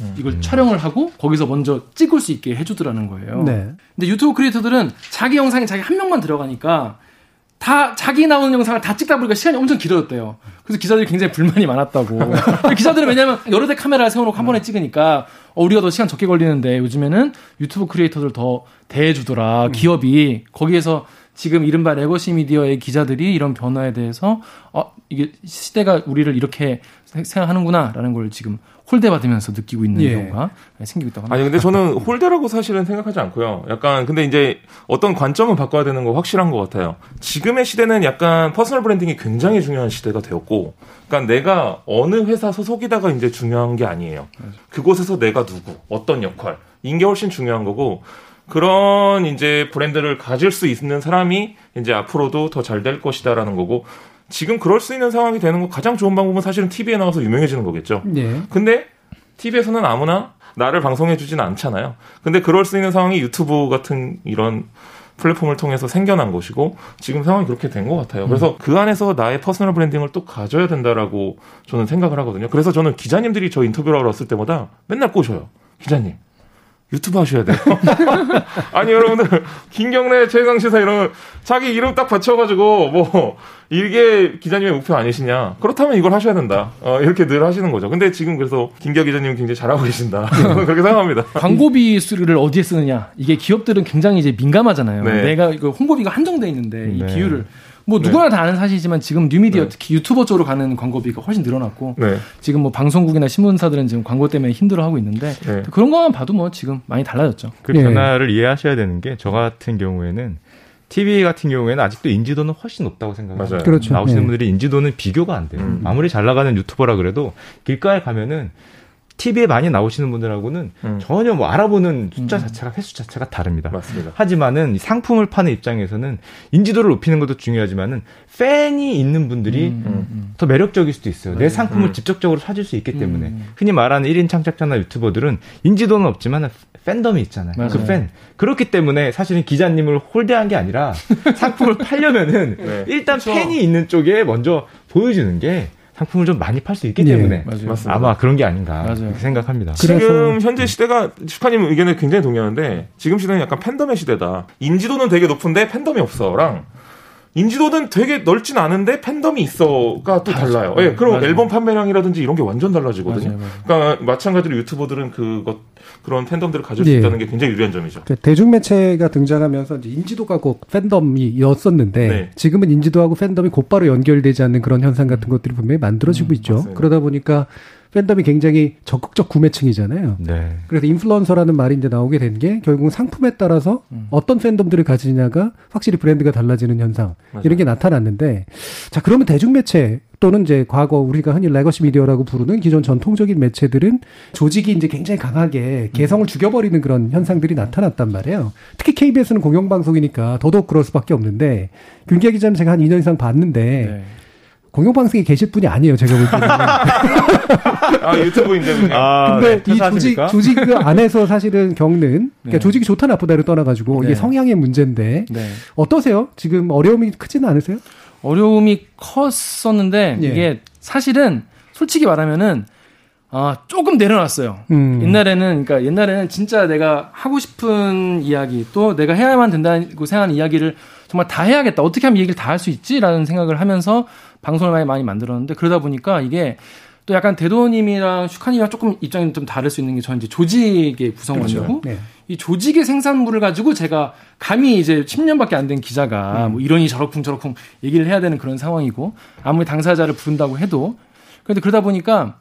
음. 이걸 음. 촬영을 하고 거기서 먼저 찍을 수 있게 해주더라는 거예요. 네. 근데 유튜브 크리에이터들은 자기 영상에 자기 한 명만 들어가니까 다 자기 나오는 영상을 다 찍다 보니까 시간이 엄청 길어졌대요. 그래서 기자들이 굉장히 불만이 많았다고. 기자들은 왜냐면 여러 대 카메라를 세워놓고 한 번에 찍으니까 어, 우리가 더 시간 적게 걸리는데 요즘에는 유튜브 크리에이터들 더 대우해주더라. 음. 기업이 거기에서 지금 이른바 legacy 미디어의 기자들이 이런 변화에 대해서 어 이게 시대가 우리를 이렇게 생각하는구나라는 걸 지금 홀대 받으면서 느끼고 있는 예. 경우가 생기고 있다고 합니다. 아니 근데 저는 홀대라고 사실은 생각하지 않고요. 약간 근데 이제 어떤 관점은 바꿔야 되는 거 확실한 것 같아요. 지금의 시대는 약간 personal branding이 굉장히 중요한 시대가 되었고, 그러니까 내가 어느 회사 소속이다가 이제 중요한 게 아니에요. 그곳에서 내가 누구, 어떤 역할, 이게 훨씬 중요한 거고. 그런 이제 브랜드를 가질 수 있는 사람이 이제 앞으로도 더 잘 될 것이다라는 거고 지금 그럴 수 있는 상황이 되는 거 가장 좋은 방법은 사실은 TV에 나와서 유명해지는 거겠죠. 네. 근데 TV에서는 아무나 나를 방송해 주지는 않잖아요. 근데 그럴 수 있는 상황이 유튜브 같은 이런 플랫폼을 통해서 생겨난 것이고 지금 상황이 그렇게 된 것 같아요. 그래서 음. 그 안에서 나의 personal branding을 또 가져야 된다라고 저는 생각을 하거든요. 그래서 저는 기자님들이 저 인터뷰를 하러 왔을 때마다 맨날 꼬셔요. 기자님, 유튜브 하셔야 돼요. 아니 여러분들 김경래 최강 시사 이런 자기 이름 딱 받쳐가지고 뭐 이게 기자님의 목표 아니시냐? 그렇다면 이걸 하셔야 된다. 어, 이렇게 늘 하시는 거죠. 근데 지금 그래서 김기아 기자님 굉장히 잘하고 계신다. 네. 그렇게 생각합니다. 광고비 수를 어디에 쓰느냐? 이게 기업들은 굉장히 이제 민감하잖아요. 네. 내가 이거 홍보비가 한정돼 있는데 이 네. 비율을 뭐 네. 누구나 네. 다 아는 사실이지만 지금 뉴미디어 네. 특히 유튜버 쪽으로 가는 광고비가 훨씬 늘어났고 네. 지금 뭐 방송국이나 신문사들은 지금 광고 때문에 힘들어하고 있는데 네. 그런 것만 봐도 뭐 지금 많이 달라졌죠. 그 변화를 이해하셔야 되는 게 저 같은 경우에는 TV 같은 경우에는 아직도 인지도는 훨씬 높다고 생각합니다. 그렇죠. 나오시는 분들이 인지도는 비교가 안 돼요. 음. 아무리 잘 나가는 유튜버라 그래도 길가에 가면은 TV에 많이 나오시는 분들하고는 음. 전혀 뭐 알아보는 숫자 음. 자체가 횟수 자체가 다릅니다. 맞습니다. 하지만은 상품을 파는 입장에서는 인지도를 높이는 것도 중요하지만은 팬이 있는 분들이 음, 음, 음. 더 매력적일 수도 있어요. 내 네. 상품을 음. 직접적으로 사줄 수 있기 때문에 흔히 말하는 1인 창작자나 유튜버들은 인지도는 없지만 팬덤이 있잖아요. 그 팬. 그렇기 때문에 사실은 기자님을 홀대한 게 아니라 상품을 팔려면은 네. 일단 그렇죠. 팬이 있는 쪽에 먼저 보여주는 게 상품을 좀 많이 팔 수 있기 네, 때문에 맞아요. 아마 그런 게 아닌가 맞아요. 생각합니다. 지금 현재 시대가 슈카님 의견에 굉장히 동의하는데 지금 시대는 약간 팬덤의 시대다. 인지도는 되게 높은데 팬덤이 없어랑 인지도는 되게 넓진 않은데 팬덤이 있어가 또 달라요. 예, 네, 그럼 맞아요. 앨범 판매량이라든지 이런 게 완전 달라지거든요. 맞아요, 맞아요. 그러니까 마찬가지로 유튜버들은 그것 그런 팬덤들을 가질 수 예. 있다는 게 굉장히 유리한 점이죠. 그 대중매체가 등장하면서 인지도가 곧 팬덤이었었는데 네. 지금은 인지도하고 팬덤이 곧바로 연결되지 않는 그런 현상 같은 것들이 분명히 만들어지고 음, 있죠. 맞습니다. 그러다 보니까 팬덤이 굉장히 적극적 구매층이잖아요. 네. 그래서 인플루언서라는 말이 이제 나오게 된 게 결국 상품에 따라서 음. 어떤 팬덤들을 가지냐가 확실히 브랜드가 달라지는 현상 맞아요. 이런 게 나타났는데 자 그러면 대중매체 또는 이제 과거 우리가 흔히 legacy 미디어라고 부르는 기존 전통적인 매체들은 조직이 이제 굉장히 강하게 개성을 음. 죽여버리는 그런 현상들이 나타났단 말이에요. 특히 KBS는 공영방송이니까 더더욱 그럴 수밖에 없는데 균기아 기자님 제가 한 2년 이상 봤는데 네. 공영방송에 계실 분이 아니에요, 제가 볼 때는. 아, 유튜브인데. 아, 근데 네, 이 조직, 조직 그 안에서 사실은 겪는, 그러니까 네. 조직이 좋다 나쁘다를 떠나가지고 네. 이게 성향의 문제인데. 네. 어떠세요? 지금 어려움이 크지는 않으세요? 어려움이 컸었는데, 예. 이게 사실은 솔직히 말하면은, 아, 조금 내려놨어요. 음. 옛날에는, 그러니까 옛날에는 진짜 내가 하고 싶은 이야기, 또 내가 해야만 된다고 생각하는 이야기를 정말 다 해야겠다. 어떻게 하면 이 얘기를 다 할 수 있지라는 생각을 하면서 방송을 많이 많이 만들었는데 그러다 보니까 이게 또 약간 대도님이랑 슈카님이랑 조금 입장이 좀 다를 수 있는 게 저는 이제 조직의 구성원이고 그렇죠. 네. 이 조직의 생산물을 가지고 제가 감히 이제 10년밖에 안 된 기자가 음. 뭐 이러니 저러쿵 저러쿵 얘기를 해야 되는 그런 상황이고 아무리 당사자를 부른다고 해도 그런데 그러다 보니까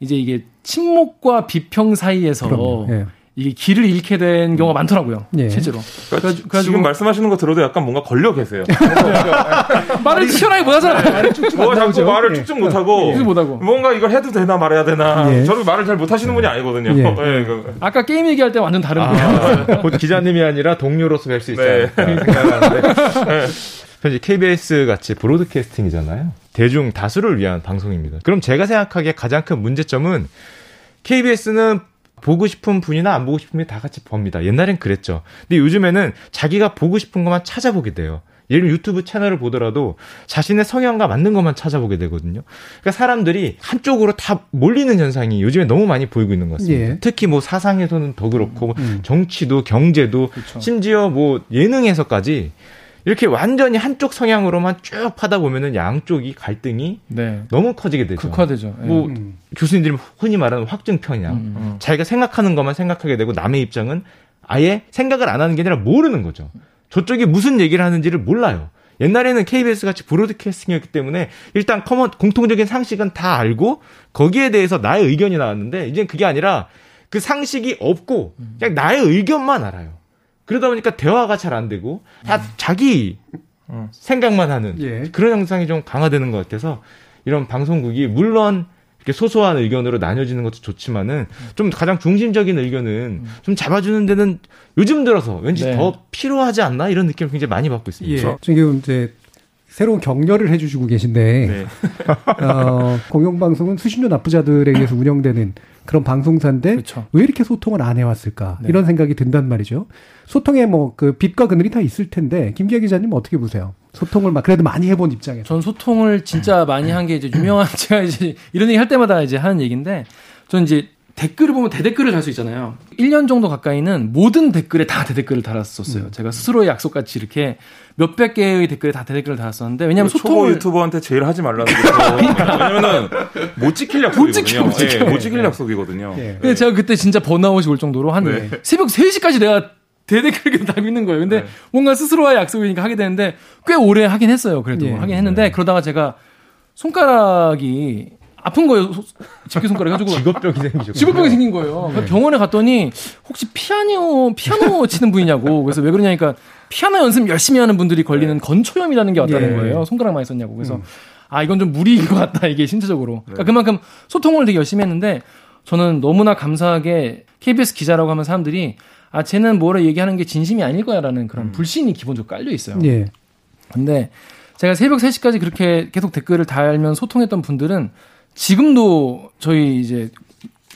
이제 이게 침묵과 비평 사이에서 예. 이 길을 잃게 된 경우가 많더라고요. 예. 실제로. 그러니까 그래가지고 지금 말씀하시는 거 들어도 약간 뭔가 걸려 계세요. 말을 시원하게 못하잖아요. 말을 쭉쭉 뭐 자꾸 말을 쭉쭉 예. 못하고, 예. 못하고 뭔가 이걸 해도 되나 말아야 되나. 예. 저는 말을 잘 못하시는 분이 아니거든요. 예. 예. 그. 아까 게임 얘기할 때 완전 다른 아, 분이야. 곧 기자님이 아니라 동료로서 뵐 수 있지 네. 않을까 네. 현재 KBS 같이 브로드캐스팅이잖아요. 대중 다수를 위한 방송입니다. 그럼 제가 생각하기에 가장 큰 문제점은 KBS는 보고 싶은 분이나 안 보고 싶은 분이 다 같이 봅니다. 옛날엔 그랬죠. 근데 요즘에는 자기가 보고 싶은 것만 찾아보게 돼요. 예를 들면 유튜브 채널을 보더라도 자신의 성향과 맞는 것만 찾아보게 되거든요. 그러니까 사람들이 한쪽으로 다 몰리는 현상이 요즘에 너무 많이 보이고 있는 것 같습니다. 예. 특히 뭐 사상에서는 더 그렇고 음. 정치도 경제도 그쵸. 심지어 뭐 예능에서까지 이렇게 완전히 한쪽 성향으로만 쭉 파다 보면은 양쪽이 갈등이 네. 너무 커지게 되죠. 극화되죠. 네. 뭐 음. 교수님들이 흔히 말하는 확증 편향. 음, 음. 자기가 생각하는 것만 생각하게 되고 남의 입장은 아예 생각을 안 하는 게 아니라 모르는 거죠. 저쪽이 무슨 얘기를 하는지를 몰라요. 옛날에는 KBS 같이 broadcasting이었기 때문에 일단 common 공통적인 상식은 다 알고 거기에 대해서 나의 의견이 나왔는데 이제 그게 아니라 그 상식이 없고 그냥 나의 의견만 알아요. 그러다 보니까 대화가 잘 안 되고 다 음. 자기 어. 생각만 하는 예. 그런 현상이 좀 강화되는 것 같아서 이런 방송국이 물론 이렇게 소소한 의견으로 나뉘어지는 것도 좋지만은 좀 가장 중심적인 의견은 음. 좀 잡아주는 데는 요즘 들어서 왠지 네. 더 필요하지 않나 이런 느낌을 굉장히 많이 받고 있습니다. 예. 지금 이제 새로운 격려를 해주시고 계신데 네. 어, 공영방송은 수십 년 납부자들에 의해서 운영되는 그런 방송사인데 그렇죠. 왜 이렇게 소통을 안 해왔을까 네. 이런 생각이 든단 말이죠. 소통에 뭐 그 빛과 그늘이 다 있을 텐데 김기아 기자님 어떻게 보세요? 소통을 막 그래도 많이 해본 입장에서. 전 소통을 진짜 많이 한 게 이제 유명한 제가 이제 이런 얘기 할 때마다 이제 하는 얘기인데 전 이제 댓글을 보면 대댓글을 달 수 있잖아요. 1년 정도 가까이는 모든 댓글에 다 대댓글을 달았었어요. 음. 제가 스스로의 약속같이 이렇게 몇백 개의 댓글에 다 대댓글을 달았었는데 왜냐하면 소통을 초보 유튜버한테 제일 하지 말라는 거죠. 왜냐면은 못 지킬 약속이거든요. 못 지킬, 못 지킬. 네, 못 지킬 약속이거든요. 네. 근데 제가 그때 진짜 번아웃이 올 정도로 한 네. 새벽 3시까지 내가 대댓글을 달고 있는 거예요. 근데 네. 뭔가 스스로와의 약속이니까 하게 되는데 꽤 오래 하긴 했어요. 그래도 예. 하긴 했는데 네. 그러다가 제가 손가락이 아픈 거예요. 집게 손가락 가지고 직업병이 생기죠. 직업병이 생긴 거예요. 네. 병원에 갔더니 혹시 피아노 피아노 치는 분이냐고. 그래서 왜 그러냐니까 피아노 연습 열심히 하는 분들이 걸리는 네. 건초염이라는 게 왔다는 예. 거예요. 손가락 많이 썼냐고. 그래서 음. 아 이건 좀 무리인 것 같다 이게 신체적으로. 그러니까 네. 그만큼 소통을 되게 열심히 했는데 저는 너무나 감사하게 KBS 기자라고 하면 사람들이 아 쟤는 뭐라 얘기하는 게 진심이 아닐 거야라는 그런 음. 불신이 기본적으로 깔려 있어요. 예. 근데 제가 새벽 3시까지 그렇게 계속 댓글을 달면 소통했던 분들은 지금도 저희 이제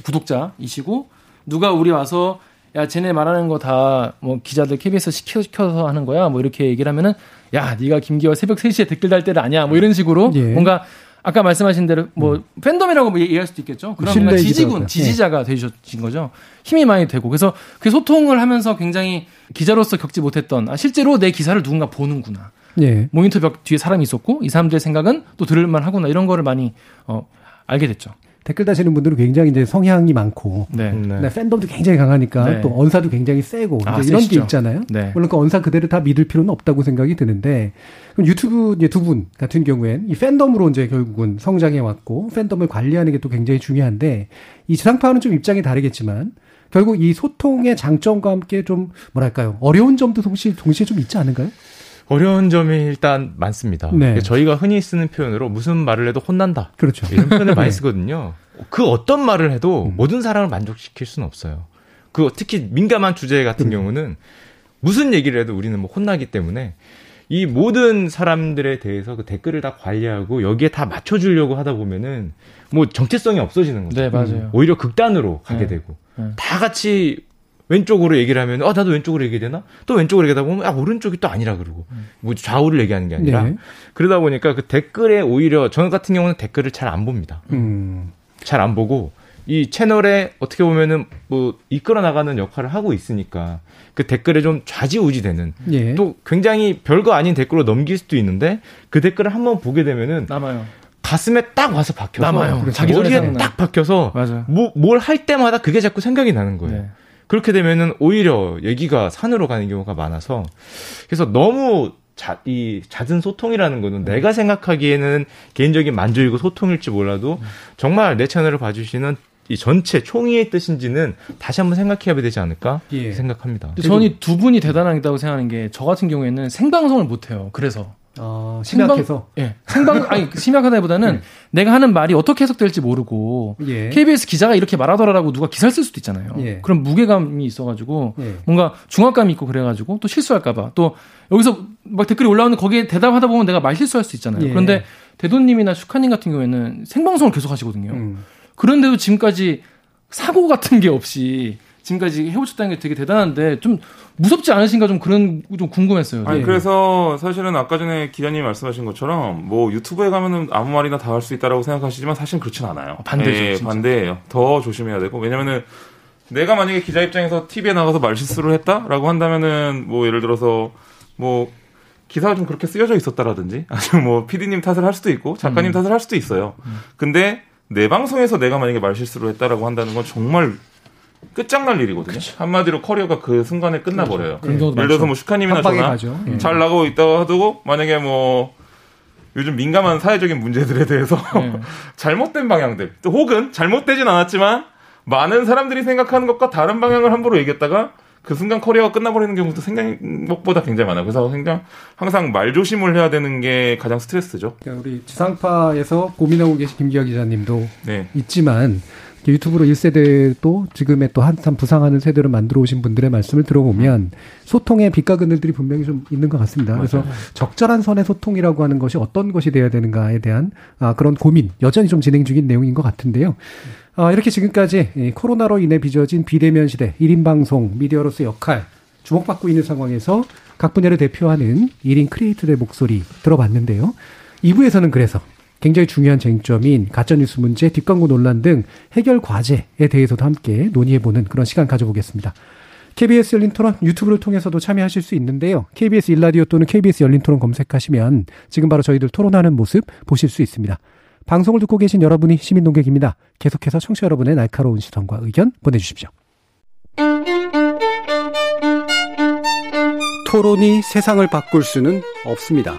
구독자이시고 누가 우리 와서 야 쟤네 말하는 거 다 뭐 기자들 KBS 시켜, 시켜서 하는 거야 뭐 이렇게 얘기를 하면은 야 네가 김기화 새벽 3시에 댓글 달 때를 아냐 뭐 이런 식으로 예. 뭔가 아까 말씀하신 대로 뭐 음. 팬덤이라고 뭐 얘기할 수도 있겠죠. 그런 뭔가 지지군, 예. 지지자가 예. 되셨진 거죠. 힘이 많이 되고 그래서 그 소통을 하면서 굉장히 기자로서 겪지 못했던 아 실제로 내 기사를 누군가 보는구나. 예. 모니터 벽 뒤에 사람이 있었고 이 사람들의 생각은 또 들을만 하구나 이런 거를 많이 어 알게 됐죠. 댓글 다시는 분들은 굉장히 이제 성향이 많고, 네. 네. 팬덤도 굉장히 강하니까 네. 또 언사도 굉장히 세고 아, 이런 세시죠. 게 있잖아요. 네. 물론 그 언사 그대로 다 믿을 필요는 없다고 생각이 드는데 그럼 유튜브 이제 두 분 같은 경우엔 이 팬덤으로 이제 결국은 성장해 왔고 팬덤을 관리하는 게 또 굉장히 중요한데 이 지상파와는 좀 입장이 다르겠지만 결국 이 소통의 장점과 함께 좀 뭐랄까요 어려운 점도 동시에 동시에 좀 있지 않은가요? 어려운 점이 일단 많습니다. 네. 저희가 흔히 쓰는 표현으로 무슨 말을 해도 혼난다. 그렇죠. 이런 표현을 많이 네. 쓰거든요. 그 어떤 말을 해도 음. 모든 사람을 만족시킬 수는 없어요. 그 특히 민감한 주제 같은 음. 경우는 무슨 얘기를 해도 우리는 뭐 혼나기 때문에 이 모든 사람들에 대해서 그 댓글을 다 관리하고 여기에 다 맞춰주려고 하다 보면은 뭐 정체성이 없어지는 거죠. 네, 맞아요. 오히려 극단으로 가게 네. 되고 네. 다 같이 왼쪽으로 얘기를 하면 아 나도 왼쪽으로 얘기해야 되나? 또 왼쪽으로 얘기하다 보면 아 오른쪽이 또 아니라 그러고 뭐 좌우를 얘기하는 게 아니라 네. 그러다 보니까 그 댓글에 오히려 저는 같은 경우는 댓글을 잘 안 봅니다. 음. 잘안 보고 이 채널에 어떻게 보면은 뭐 이끌어 나가는 역할을 하고 있으니까 그 댓글에 좀 좌지우지되는 예. 또 굉장히 별거 아닌 댓글로 넘길 수도 있는데 그 댓글을 한번 보게 되면은 남아요. 가슴에 딱 와서 박혀서 남아요. 자기 머리에 딱 박혀서 뭐, 뭘 할 때마다 그게 자꾸 생각이 나는 거예요. 네. 그렇게 되면은 오히려 얘기가 산으로 가는 경우가 많아서 그래서 너무 자, 이 잦은 소통이라는 거는 내가 생각하기에는 개인적인 만족이고 소통일지 몰라도 정말 내 채널을 봐주시는 이 전체 총의의 뜻인지는 다시 한번 생각해야 되지 않을까 예. 생각합니다. 저는 두 분이 대단하다고 생각하는 게 저 같은 경우에는 생방송을 못 해요. 그래서 어, 심각해서? 생방, 예. 생방, 아니, 심각하다기보다는 네. 내가 하는 말이 어떻게 해석될지 모르고, 예. KBS 기자가 이렇게 말하더라라고 누가 기사를 쓸 수도 있잖아요. 예. 그런 무게감이 있어가지고, 예. 뭔가 중압감이 있고 그래가지고, 또 실수할까봐. 또, 여기서 막 댓글이 올라오는 거기에 대답하다 보면 내가 말 실수할 수 있잖아요. 예. 그런데 대도님이나 슈카님 같은 경우에는 생방송을 계속 하시거든요. 음. 그런데도 지금까지 사고 같은 게 없이, 지금까지 해오셨다는 게 되게 대단한데 좀 무섭지 않으신가 좀 그런 좀 궁금했어요. 아니 네. 그래서 사실은 아까 전에 기자님이 말씀하신 것처럼 뭐 유튜브에 가면은 아무 말이나 다 할 수 있다라고 생각하시지만 사실 그렇진 않아요. 반대죠. 네, 반대예요. 더 조심해야 되고 왜냐면은 내가 만약에 기자 입장에서 TV에 나가서 말 실수를 했다라고 한다면은 뭐 예를 들어서 뭐 기사가 좀 그렇게 쓰여져 있었다라든지 아니면 뭐 PD님 탓을 할 수도 있고 작가님 음. 탓을 할 수도 있어요. 음. 근데 내 방송에서 내가 만약에 말 실수를 했다라고 한다는 건 정말 끝장날 일이거든요. 그쵸. 한마디로 커리어가 그 순간에 끝나버려요. 그렇죠. 예를 들어서 뭐 슈카님이나 저나 음. 잘 나가고 있다고 하고 만약에 뭐 요즘 민감한 사회적인 문제들에 대해서 네. 잘못된 방향들 또 혹은 잘못되진 않았지만 많은 사람들이 생각하는 것과 다른 방향을 함부로 얘기했다가 그 순간 커리어가 끝나버리는 경우도 생각보다 굉장히 많아요. 그래서 굉장히 항상 말 조심을 해야 되는 게 가장 스트레스죠. 그러니까 우리 지상파에서 고민하고 계신 김기화 기자님도 네. 있지만 유튜브로 1세대 또 지금의 또 한참 부상하는 세대를 만들어 오신 분들의 말씀을 들어보면 소통의 빛과 그늘들이 분명히 좀 있는 것 같습니다. 그래서 맞아요. 적절한 선의 소통이라고 하는 것이 어떤 것이 돼야 되는가에 대한 아, 그런 고민 여전히 좀 진행 중인 내용인 것 같은데요. 아, 이렇게 지금까지 이 코로나로 인해 빚어진 비대면 시대 1인 방송 미디어로서 역할 주목받고 있는 상황에서 각 분야를 대표하는 1인 크리에이터의 목소리 들어봤는데요. 2부에서는 그래서 굉장히 중요한 쟁점인 가짜뉴스 문제, 뒷광고 논란 등 해결 과제에 대해서도 함께 논의해보는 그런 시간 가져보겠습니다. KBS 열린 토론 유튜브를 통해서도 참여하실 수 있는데요. KBS 일라디오 또는 KBS 열린 토론 검색하시면 지금 바로 저희들 토론하는 모습 보실 수 있습니다. 방송을 듣고 계신 여러분이 시민 농객입니다. 계속해서 청취자 여러분의 날카로운 시선과 의견 보내주십시오. 토론이 세상을 바꿀 수는 없습니다.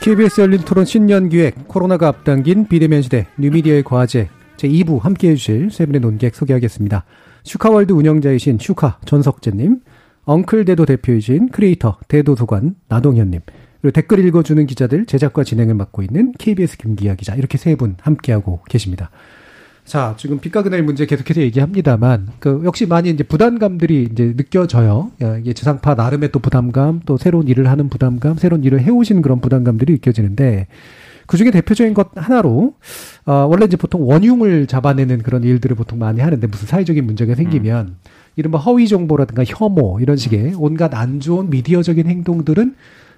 KBS 열린 토론 신년 기획 코로나가 앞당긴 비대면 시대 뉴미디어의 과제 제2부 함께 해 주실 세 분의 논객 소개하겠습니다. 슈카월드 운영자이신 슈카 전석재님, 엉클 대도 대표이신 크리에이터 대도서관 나동현님, 그리고 댓글 읽어주는 기자들 제작과 진행을 맡고 있는 KBS 김기화 기자 이렇게 세 분 함께하고 계십니다. 자, 지금 빛과 그늘 문제 계속해서 얘기합니다만, 그, 역시 많이 이제 부담감들이 이제 느껴져요. 이게 지상파 나름의 또 부담감, 또 새로운 일을 하는 부담감, 새로운 일을 해오시는 그런 부담감들이 느껴지는데, 그 중에 대표적인 것 하나로, 어, 원래 이제 보통 원흉을 잡아내는 그런 일들을 보통 많이 하는데, 무슨 사회적인 문제가 생기면, 음. 이른바 허위 정보라든가 혐오, 이런 식의 온갖 안 좋은 미디어적인 행동들은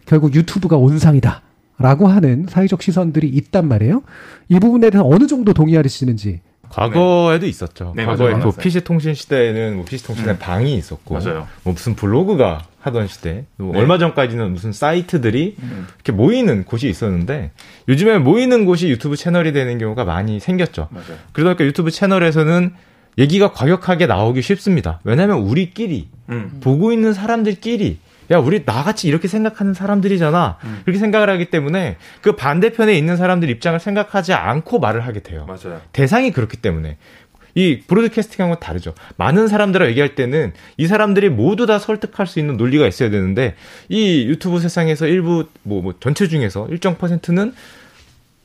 결국 유튜브가 온상이다. 라고 하는 사회적 시선들이 있단 말이에요. 이 부분에 대해서 어느 정도 동의하시는지 과거에도 네. 있었죠. 네, 과거에 또 PC 통신 시대에는 뭐 PC 통신에 음. 방이 있었고, 맞아요. 뭐 무슨 블로그가 하던 시대, 뭐 네. 얼마 전까지는 무슨 사이트들이 음. 이렇게 모이는 곳이 있었는데 요즘에 모이는 곳이 유튜브 채널이 되는 경우가 많이 생겼죠. 맞아요. 그러다 보니까 유튜브 채널에서는 얘기가 과격하게 나오기 쉽습니다. 왜냐하면 우리끼리 음. 보고 있는 사람들끼리 야, 우리 나같이 이렇게 생각하는 사람들이잖아. 음. 그렇게 생각을 하기 때문에 그 반대편에 있는 사람들 입장을 생각하지 않고 말을 하게 돼요. 맞아요. 대상이 그렇기 때문에. 이 브로드캐스팅하고는 다르죠. 많은 사람들하고 얘기할 때는 이 사람들이 모두 다 설득할 수 있는 논리가 있어야 되는데 이 유튜브 세상에서 일부 뭐, 뭐 전체 중에서 일정 퍼센트는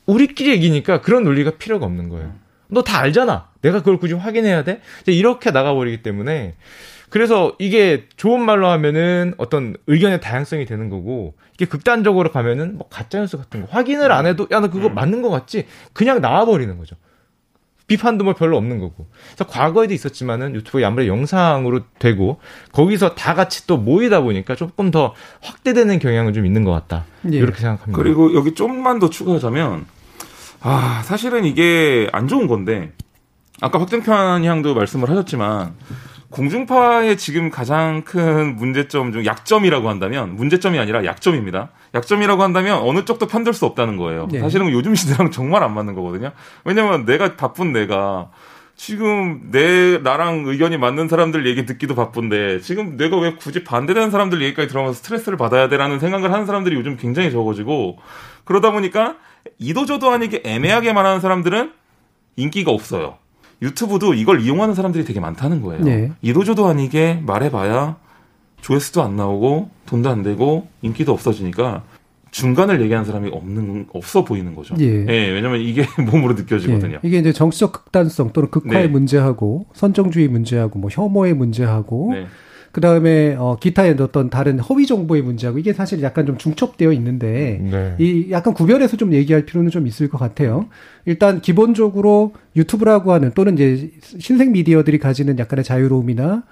우리끼리 얘기니까 그런 논리가 필요가 없는 거예요. 너 다 알잖아. 내가 그걸 굳이 확인해야 돼? 이렇게 나가버리기 때문에 그래서 이게 좋은 말로 하면은 어떤 의견의 다양성이 되는 거고 이게 극단적으로 가면은 뭐 가짜 뉴스 같은 거 확인을 안 해도 야 나 그거 음. 맞는 거 같지 그냥 나와버리는 거죠. 비판도 뭐 별로 없는 거고. 그래서 과거에도 있었지만은 유튜브에 아무래도 영상으로 되고 거기서 다 같이 또 모이다 보니까 조금 더 확대되는 경향은 좀 있는 것 같다. 예. 이렇게 생각합니다. 그리고 여기 좀만 더 추가하자면 아 사실은 이게 안 좋은 건데 아까 확정 편향도 말씀을 하셨지만 공중파의 지금 가장 큰 문제점 중 약점이라고 한다면 문제점이 아니라 약점입니다. 약점이라고 한다면 어느 쪽도 편들 수 없다는 거예요. 네. 사실은 요즘 시대랑 정말 안 맞는 거거든요. 왜냐면 내가 바쁜 내가 지금 내 나랑 의견이 맞는 사람들 얘기 듣기도 바쁜데 지금 내가 왜 굳이 반대되는 사람들 얘기까지 들어가서 스트레스를 받아야 되라는 생각을 하는 사람들이 요즘 굉장히 적어지고 그러다 보니까 이도저도 아니게 애매하게 말하는 사람들은 인기가 없어요. 유튜브도 이걸 이용하는 사람들이 되게 많다는 거예요. 네. 이도저도 아니게 말해봐야 조회수도 안 나오고 돈도 안 되고 인기도 없어지니까 중간을 얘기하는 사람이 없는 없어 보이는 거죠. 예. 예 왜냐면 이게 몸으로 느껴지거든요. 예. 이게 이제 정치적 극단성 또는 극화의 네. 문제하고 선정주의 문제하고 뭐 혐오의 문제하고 네. 그 다음에 어 기타의 어떤 다른 허위 정보의 문제하고 이게 사실 약간 좀 중첩되어 있는데 네. 이 약간 구별해서 좀 얘기할 필요는 좀 있을 것 같아요. 일단 기본적으로 유튜브라고 하는 또는 이제 신생 미디어들이 가지는 약간의 자유로움이나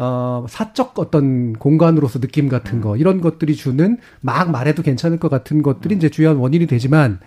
어, 사적 어떤 공간으로서 느낌 같은 거, 이런 것들이 주는 막 말해도 괜찮을 것 같은 것들이 이제 주요한 원인이 되지만,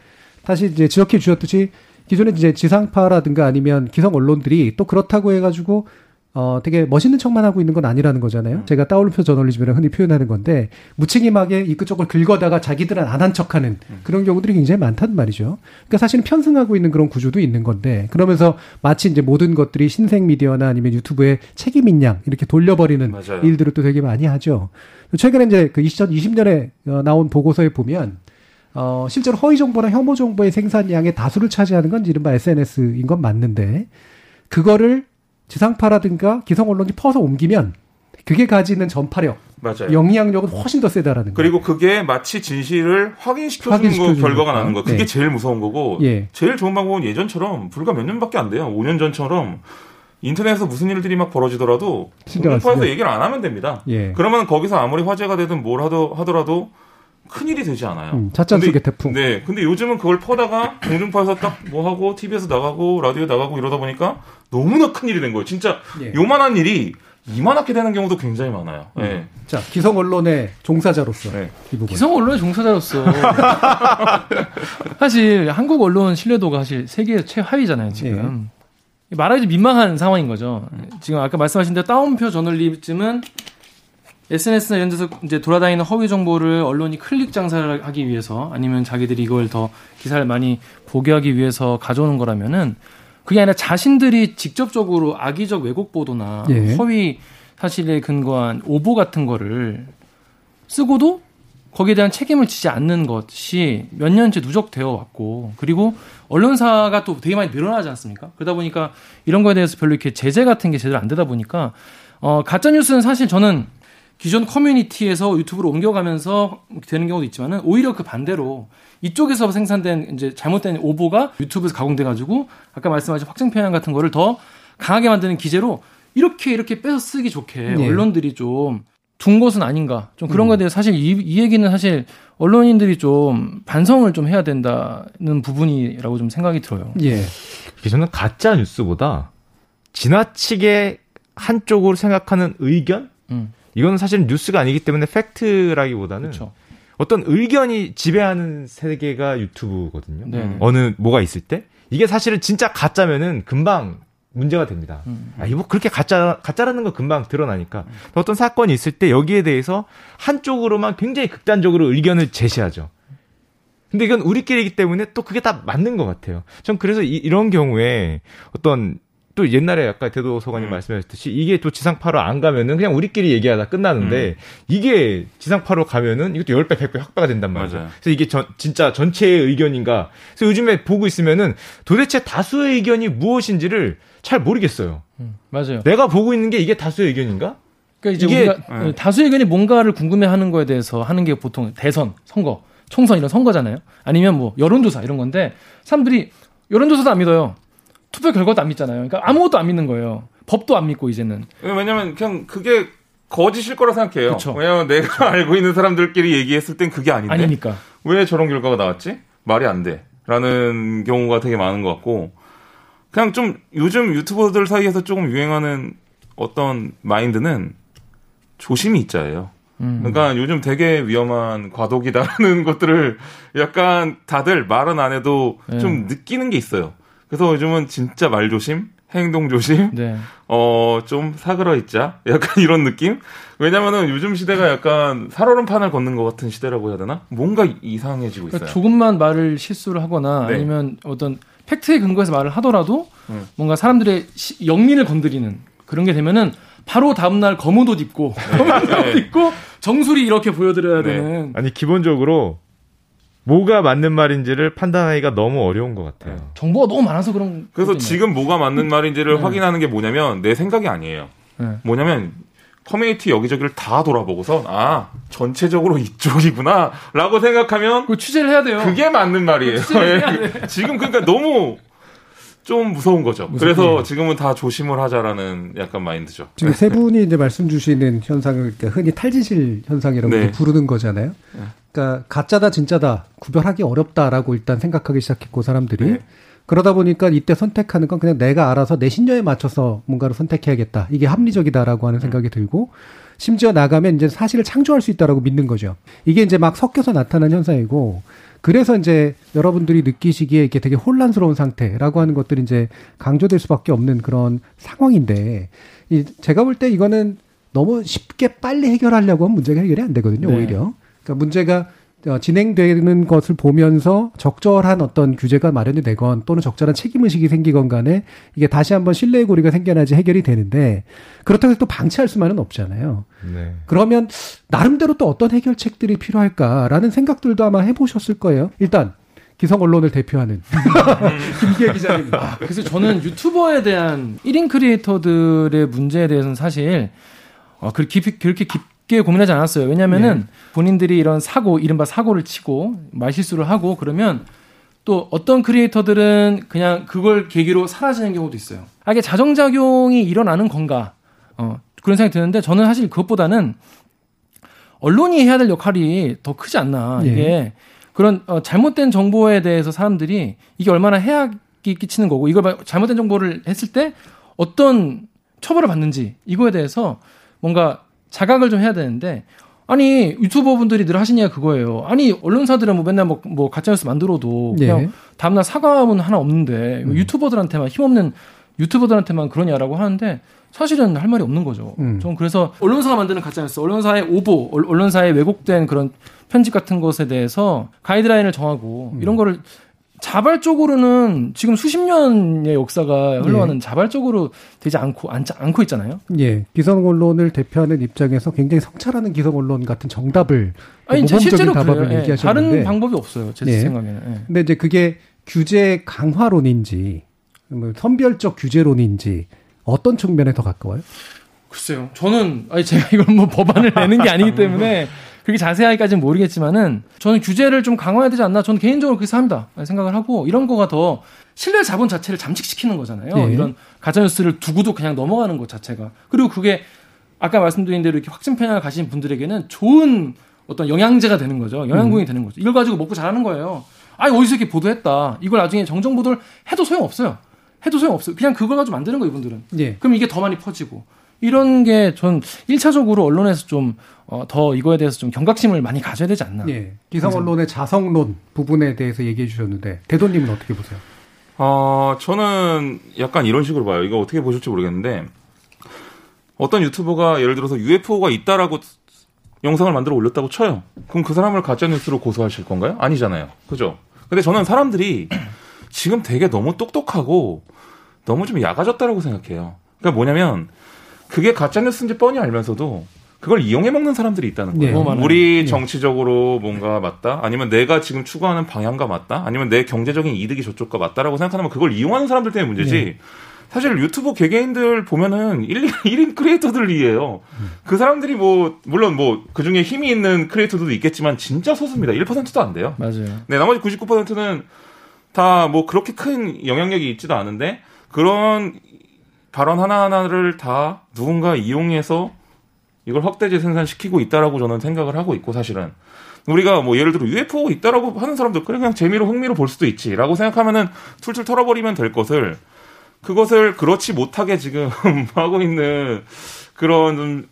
사실 이제 지적해 주셨듯이 기존에 이제 지상파라든가 아니면 기성 언론들이 또 그렇다고 해가지고 어, 되게 멋있는 척만 하고 있는 건 아니라는 거잖아요. 음. 제가 따옴표 저널리즘이라고 흔히 표현하는 건데, 무책임하게 이 끝쪽을 긁어다가 자기들은 안 한 척 하는 음. 그런 경우들이 굉장히 많단 말이죠. 그러니까 사실은 편승하고 있는 그런 구조도 있는 건데, 그러면서 마치 이제 모든 것들이 신생 미디어나 아니면 유튜브에 책임인 양, 이렇게 돌려버리는 맞아요. 일들을 또 되게 많이 하죠. 최근에 이제 그 2020년에 어, 나온 보고서에 보면, 어, 실제로 허위 정보나 혐오 정보의 생산량의 다수를 차지하는 건 이른바 SNS인 건 맞는데, 그거를 지상파라든가 기성 언론이 퍼서 옮기면 그게 가지는 전파력, 맞아요. 영향력은 훨씬 더 세다라는 거예요. 그리고 그게 마치 진실을 확인시켜주는 확인시켜 거, 결과가 나는 거. 그게 네. 제일 무서운 거고. 예. 제일 좋은 방법은 예전처럼 불과 몇 년밖에 안 돼요. 5년 전처럼 인터넷에서 무슨 일들이 막 벌어지더라도 공중파에서 얘기를 안 하면 됩니다. 예. 그러면 거기서 아무리 화제가 되든 뭘 하더, 하더라도 큰 일이 되지 않아요. 음, 속의 태풍. 네. 근데 요즘은 그걸 퍼다가 공중파에서 딱 뭐 하고 TV에서 나가고 라디오 나가고 이러다 보니까 너무나 큰 일이 된 거예요. 진짜 예. 요만한 일이 이만하게 되는 경우도 굉장히 많아요. 음. 네. 자, 기성 언론의 종사자로서 네. 기성 언론의 종사자로서 사실 한국 언론 신뢰도가 사실 세계 최하위잖아요, 지금. 예. 말하기 민망한 상황인 거죠. 지금 아까 말씀하신 대로 다운표 저널리즘은 SNS나 이런 데서 이제 돌아다니는 허위 정보를 언론이 클릭 장사를 하기 위해서 아니면 자기들이 이걸 더 기사를 많이 보게 하기 위해서 가져오는 거라면은 그게 아니라 자신들이 직접적으로 악의적 왜곡 보도나 예. 허위 사실에 근거한 오보 같은 거를 쓰고도 거기에 대한 책임을 지지 않는 것이 몇 년째 누적되어 왔고 그리고 언론사가 또 되게 많이 늘어나지 않습니까? 그러다 보니까 이런 거에 대해서 별로 이렇게 제재 같은 게 제대로 안 되다 보니까 어 가짜 뉴스는 사실 저는 기존 커뮤니티에서 유튜브로 옮겨가면서 되는 경우도 있지만은 오히려 그 반대로 이쪽에서 생산된 이제 잘못된 오보가 유튜브에서 가공돼 가지고 아까 말씀하신 확증 편향 같은 거를 더 강하게 만드는 기재로 이렇게 이렇게 빼서 쓰기 좋게 네. 언론들이 좀 둔 것은 아닌가 좀 그런 음. 거에 대해서 사실 이, 이 얘기는 사실 언론인들이 좀 반성을 좀 해야 된다는 부분이라고 좀 생각이 들어요. 예. 저는 가짜 뉴스보다 지나치게 한쪽으로 생각하는 의견 음. 이거는 사실은 뉴스가 아니기 때문에 팩트라기보다는 그쵸. 어떤 의견이 지배하는 세계가 유튜브거든요. 네. 어느 뭐가 있을 때 이게 사실은 진짜 가짜면은 금방 문제가 됩니다. 음. 아, 이거 그렇게 가짜 가짜라는 거 금방 드러나니까 음. 어떤 사건이 있을 때 여기에 대해서 한쪽으로만 굉장히 극단적으로 의견을 제시하죠. 근데 이건 우리끼리이기 때문에 또 그게 다 맞는 것 같아요. 전 그래서 이, 이런 경우에 어떤 또 옛날에 아까 대도서관님 음. 말씀하셨듯이 이게 또 지상파로 안 가면은 그냥 우리끼리 얘기하다 끝나는데 음. 이게 지상파로 가면은 이것도 10배, 100배 확배가 된단 말이죠. 맞아요. 그래서 이게 전, 진짜 전체의 의견인가. 그래서 요즘에 보고 있으면은 도대체 다수의 의견이 무엇인지를 잘 모르겠어요. 음, 맞아요. 내가 보고 있는 게 이게 다수의 의견인가? 그러니까 이제 이게 우리가 네. 다수의 의견이 뭔가를 궁금해 하는 거에 대해서 하는 게 보통 대선, 선거, 총선 이런 선거잖아요. 아니면 뭐 여론조사 이런 건데 사람들이 여론조사도 안 믿어요. 투표 결과도 안 믿잖아요. 그러니까 아무것도 안 믿는 거예요. 법도 안 믿고 이제는. 왜냐면 그냥 그게 거짓일 거라 생각해요. 그쵸. 왜냐면 내가 그쵸. 알고 있는 사람들끼리 얘기했을 땐 그게 아닌데. 아니니까. 왜 저런 결과가 나왔지? 말이 안 돼. 라는 경우가 되게 많은 것 같고. 그냥 좀 요즘 유튜버들 사이에서 조금 유행하는 어떤 마인드는 조심이 있자예요. 음. 그러니까 요즘 되게 위험한 과도기다라는 것들을 약간 다들 말은 안 해도 네. 좀 느끼는 게 있어요. 그래서 요즘은 진짜 말 조심, 행동 조심, 네. 어, 좀 사그러 있자. 약간 이런 느낌? 왜냐면은 요즘 시대가 약간 살얼음판을 걷는 것 같은 시대라고 해야 되나? 뭔가 이상해지고 그러니까 있어요. 그러니까 조금만 말을 실수를 하거나 네. 아니면 어떤 팩트에 근거해서 말을 하더라도 음. 뭔가 사람들의 시, 영린을 건드리는 그런 게 되면은 바로 다음날 검은 옷 입고 네. 검은 옷 입고 정수리 이렇게 보여드려야 네. 되는. 아니 기본적으로 뭐가 맞는 말인지를 판단하기가 너무 어려운 것 같아요. 네. 정보가 너무 많아서 그런. 그래서 지금 뭐가 맞는 말인지를 네. 확인하는 게 뭐냐면 내 생각이 아니에요. 네. 뭐냐면 커뮤니티 여기저기를 다 돌아보고서 아 전체적으로 이쪽이구나라고 생각하면 그 취재를 해야 돼요. 그게 맞는 말이에요. 지금 그러니까 너무 좀 무서운 거죠. 무섭게. 그래서 지금은 다 조심을 하자라는 약간 마인드죠. 지금 세 분이 이제 말씀 주시는 현상을 흔히 탈지실 현상이라고 네. 부르는 거잖아요. 네. 그러니까 가짜다 진짜다 구별하기 어렵다라고 일단 생각하기 시작했고 사람들이 네. 그러다 보니까 이때 선택하는 건 그냥 내가 알아서 내 신념에 맞춰서 뭔가를 선택해야겠다. 이게 합리적이다라고 하는 생각이 들고 심지어 나가면 이제 사실을 창조할 수 있다라고 믿는 거죠. 이게 이제 막 섞여서 나타난 현상이고 그래서 이제 여러분들이 느끼시기에 이게 되게 혼란스러운 상태라고 하는 것들이 이제 강조될 수밖에 없는 그런 상황인데 이 제가 볼 때 이거는 너무 쉽게 빨리 해결하려고 하면 문제가 해결이 안 되거든요, 네. 오히려. 그러니까 문제가 어, 진행되는 것을 보면서 적절한 어떤 규제가 마련이 되건 또는 적절한 책임의식이 생기건 간에 이게 다시 한번 신뢰의 고리가 생겨나지 해결이 되는데 그렇다고 해서 또 방치할 수만은 없잖아요. 네. 그러면 나름대로 또 어떤 해결책들이 필요할까라는 생각들도 아마 해보셨을 거예요. 일단 기성 언론을 대표하는 김기혜 기자입니다. 아, 그래서 저는 유튜버에 대한 1인 크리에이터들의 문제에 대해서는 사실 어, 그렇게 깊이, 그렇게 깊, 깊게 고민하지 않았어요. 왜냐면은 네. 본인들이 이런 사고, 이른바 사고를 치고 말실수를 하고 그러면 또 어떤 크리에이터들은 그냥 그걸 계기로 사라지는 경우도 있어요. 아, 이게 자정작용이 일어나는 건가? 어, 그런 생각이 드는데 저는 사실 그것보다는 언론이 해야 될 역할이 더 크지 않나. 네. 이게 그런 어, 잘못된 정보에 대해서 사람들이 이게 얼마나 해악이 끼치는 거고 이걸 잘못된 정보를 했을 때 어떤 처벌을 받는지 이거에 대해서 뭔가 자각을 좀 해야 되는데 아니 유튜버 분들이 늘 하시냐 그거예요. 아니 언론사들은 뭐 맨날 뭐, 뭐 가짜뉴스 만들어도 그냥 예. 다음날 사과문 하나 없는데 음. 유튜버들한테만 힘없는 유튜버들한테만 그러냐라고 하는데 사실은 할 말이 없는 거죠. 음. 좀 그래서 언론사가 만드는 가짜뉴스, 언론사의 오보, 언론사의 왜곡된 그런 편집 같은 것에 대해서 가이드라인을 정하고 음. 이런 거를 자발적으로는 지금 수십 년의 역사가 흘러가는 예. 자발적으로 되지 않고 않, 않고 있잖아요. 예, 기성 언론을 대표하는 입장에서 굉장히 성찰하는 기성 언론 같은 정답을 아니 실제로 답을 그래요. 얘기하셨는데 다른 방법이 없어요. 제 예. 생각에는. 예. 근데 이제 그게 규제 강화론인지 뭐 선별적 규제론인지 어떤 측면에 더 가까워요? 글쎄요. 저는 아니 제가 이걸 뭐 법안을 내는 게 아니기 때문에 그렇게 자세하게까지는 모르겠지만은 저는 규제를 좀 강화해야 되지 않나 저는 개인적으로 그렇게 합니다. 생각을 하고 이런 거가 더 신뢰 자본 자체를 잠식시키는 거잖아요. 네. 이런 가짜뉴스를 두고도 그냥 넘어가는 것 자체가. 그리고 그게 아까 말씀드린 대로 이렇게 확진 편향을 가진 분들에게는 좋은 어떤 영양제가 되는 거죠. 영양분이 음. 되는 거죠. 이걸 가지고 먹고 자라는 거예요. 아니 어디서 이렇게 보도했다. 이걸 나중에 정정 보도를 해도 소용 없어요. 해도 소용 없어요. 그냥 그걸 가지고 만드는 거 이분들은. 예. 그럼 이게 더 많이 퍼지고. 이런 게 전 1차적으로 언론에서 좀, 어, 더 이거에 대해서 좀 경각심을 많이 가져야 되지 않나. 예. 기성 언론의 자성론 부분에 대해서 얘기해 주셨는데, 대도님은 어떻게 보세요? 어, 저는 약간 이런 식으로 봐요. 이거 어떻게 보실지 모르겠는데, 어떤 유튜버가 예를 들어서 UFO가 있다라고 영상을 만들어 올렸다고 쳐요. 그럼 그 사람을 가짜 뉴스로 고소하실 건가요? 아니잖아요. 그죠? 근데 저는 사람들이 지금 되게 너무 똑똑하고 너무 좀 야가졌다라고 생각해요. 그러니까 뭐냐면 그게 가짜 뉴스인지 뻔히 알면서도 그걸 이용해 먹는 사람들이 있다는 거예요. 네. 우리 네. 정치적으로 뭔가 맞다? 아니면 내가 지금 추구하는 방향과 맞다? 아니면 내 경제적인 이득이 저쪽과 맞다라고 생각하면 그걸 이용하는 사람들 때문에 문제지. 네. 사실 유튜브 개개인들 보면은 1인, 1인 크리에이터들이에요. 음. 그 사람들이 뭐, 물론 뭐, 그 중에 힘이 있는 크리에이터들도 있겠지만, 진짜 소수입니다. 1%도 안 돼요. 맞아요. 네, 나머지 99%는 다 뭐 그렇게 큰 영향력이 있지도 않은데, 그런 발언 하나하나를 다 누군가 이용해서 이걸 확대재 생산시키고 있다라고 저는 생각을 하고 있고 사실은. 우리가 뭐 예를 들어 UFO 있다라고 하는 사람들 그냥 재미로 흥미로 볼 수도 있지라고 생각하면은 툴툴 털어버리면 될 것을 그것을 그렇지 못하게 지금 하고 있는 그런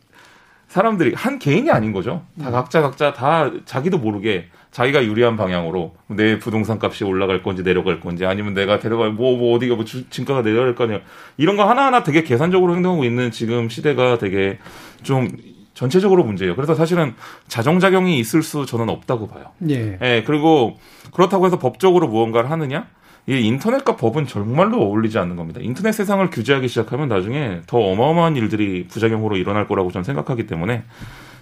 사람들이 한 개인이 아닌 거죠. 다 각자 각자 다 자기도 모르게 자기가 유리한 방향으로 내 부동산 값이 올라갈 건지 내려갈 건지 아니면 내가 데려갈 뭐, 뭐 어디가 뭐 주, 진가가 내려갈 거냐 이런 거 하나하나 되게 계산적으로 행동하고 있는 지금 시대가 되게 좀 전체적으로 문제예요. 그래서 사실은 자정작용이 있을 수 저는 없다고 봐요. 예. 예. 그리고 그렇다고 해서 법적으로 무언가를 하느냐? 이 인터넷과 법은 정말로 어울리지 않는 겁니다. 인터넷 세상을 규제하기 시작하면 나중에 더 어마어마한 일들이 부작용으로 일어날 거라고 저는 생각하기 때문에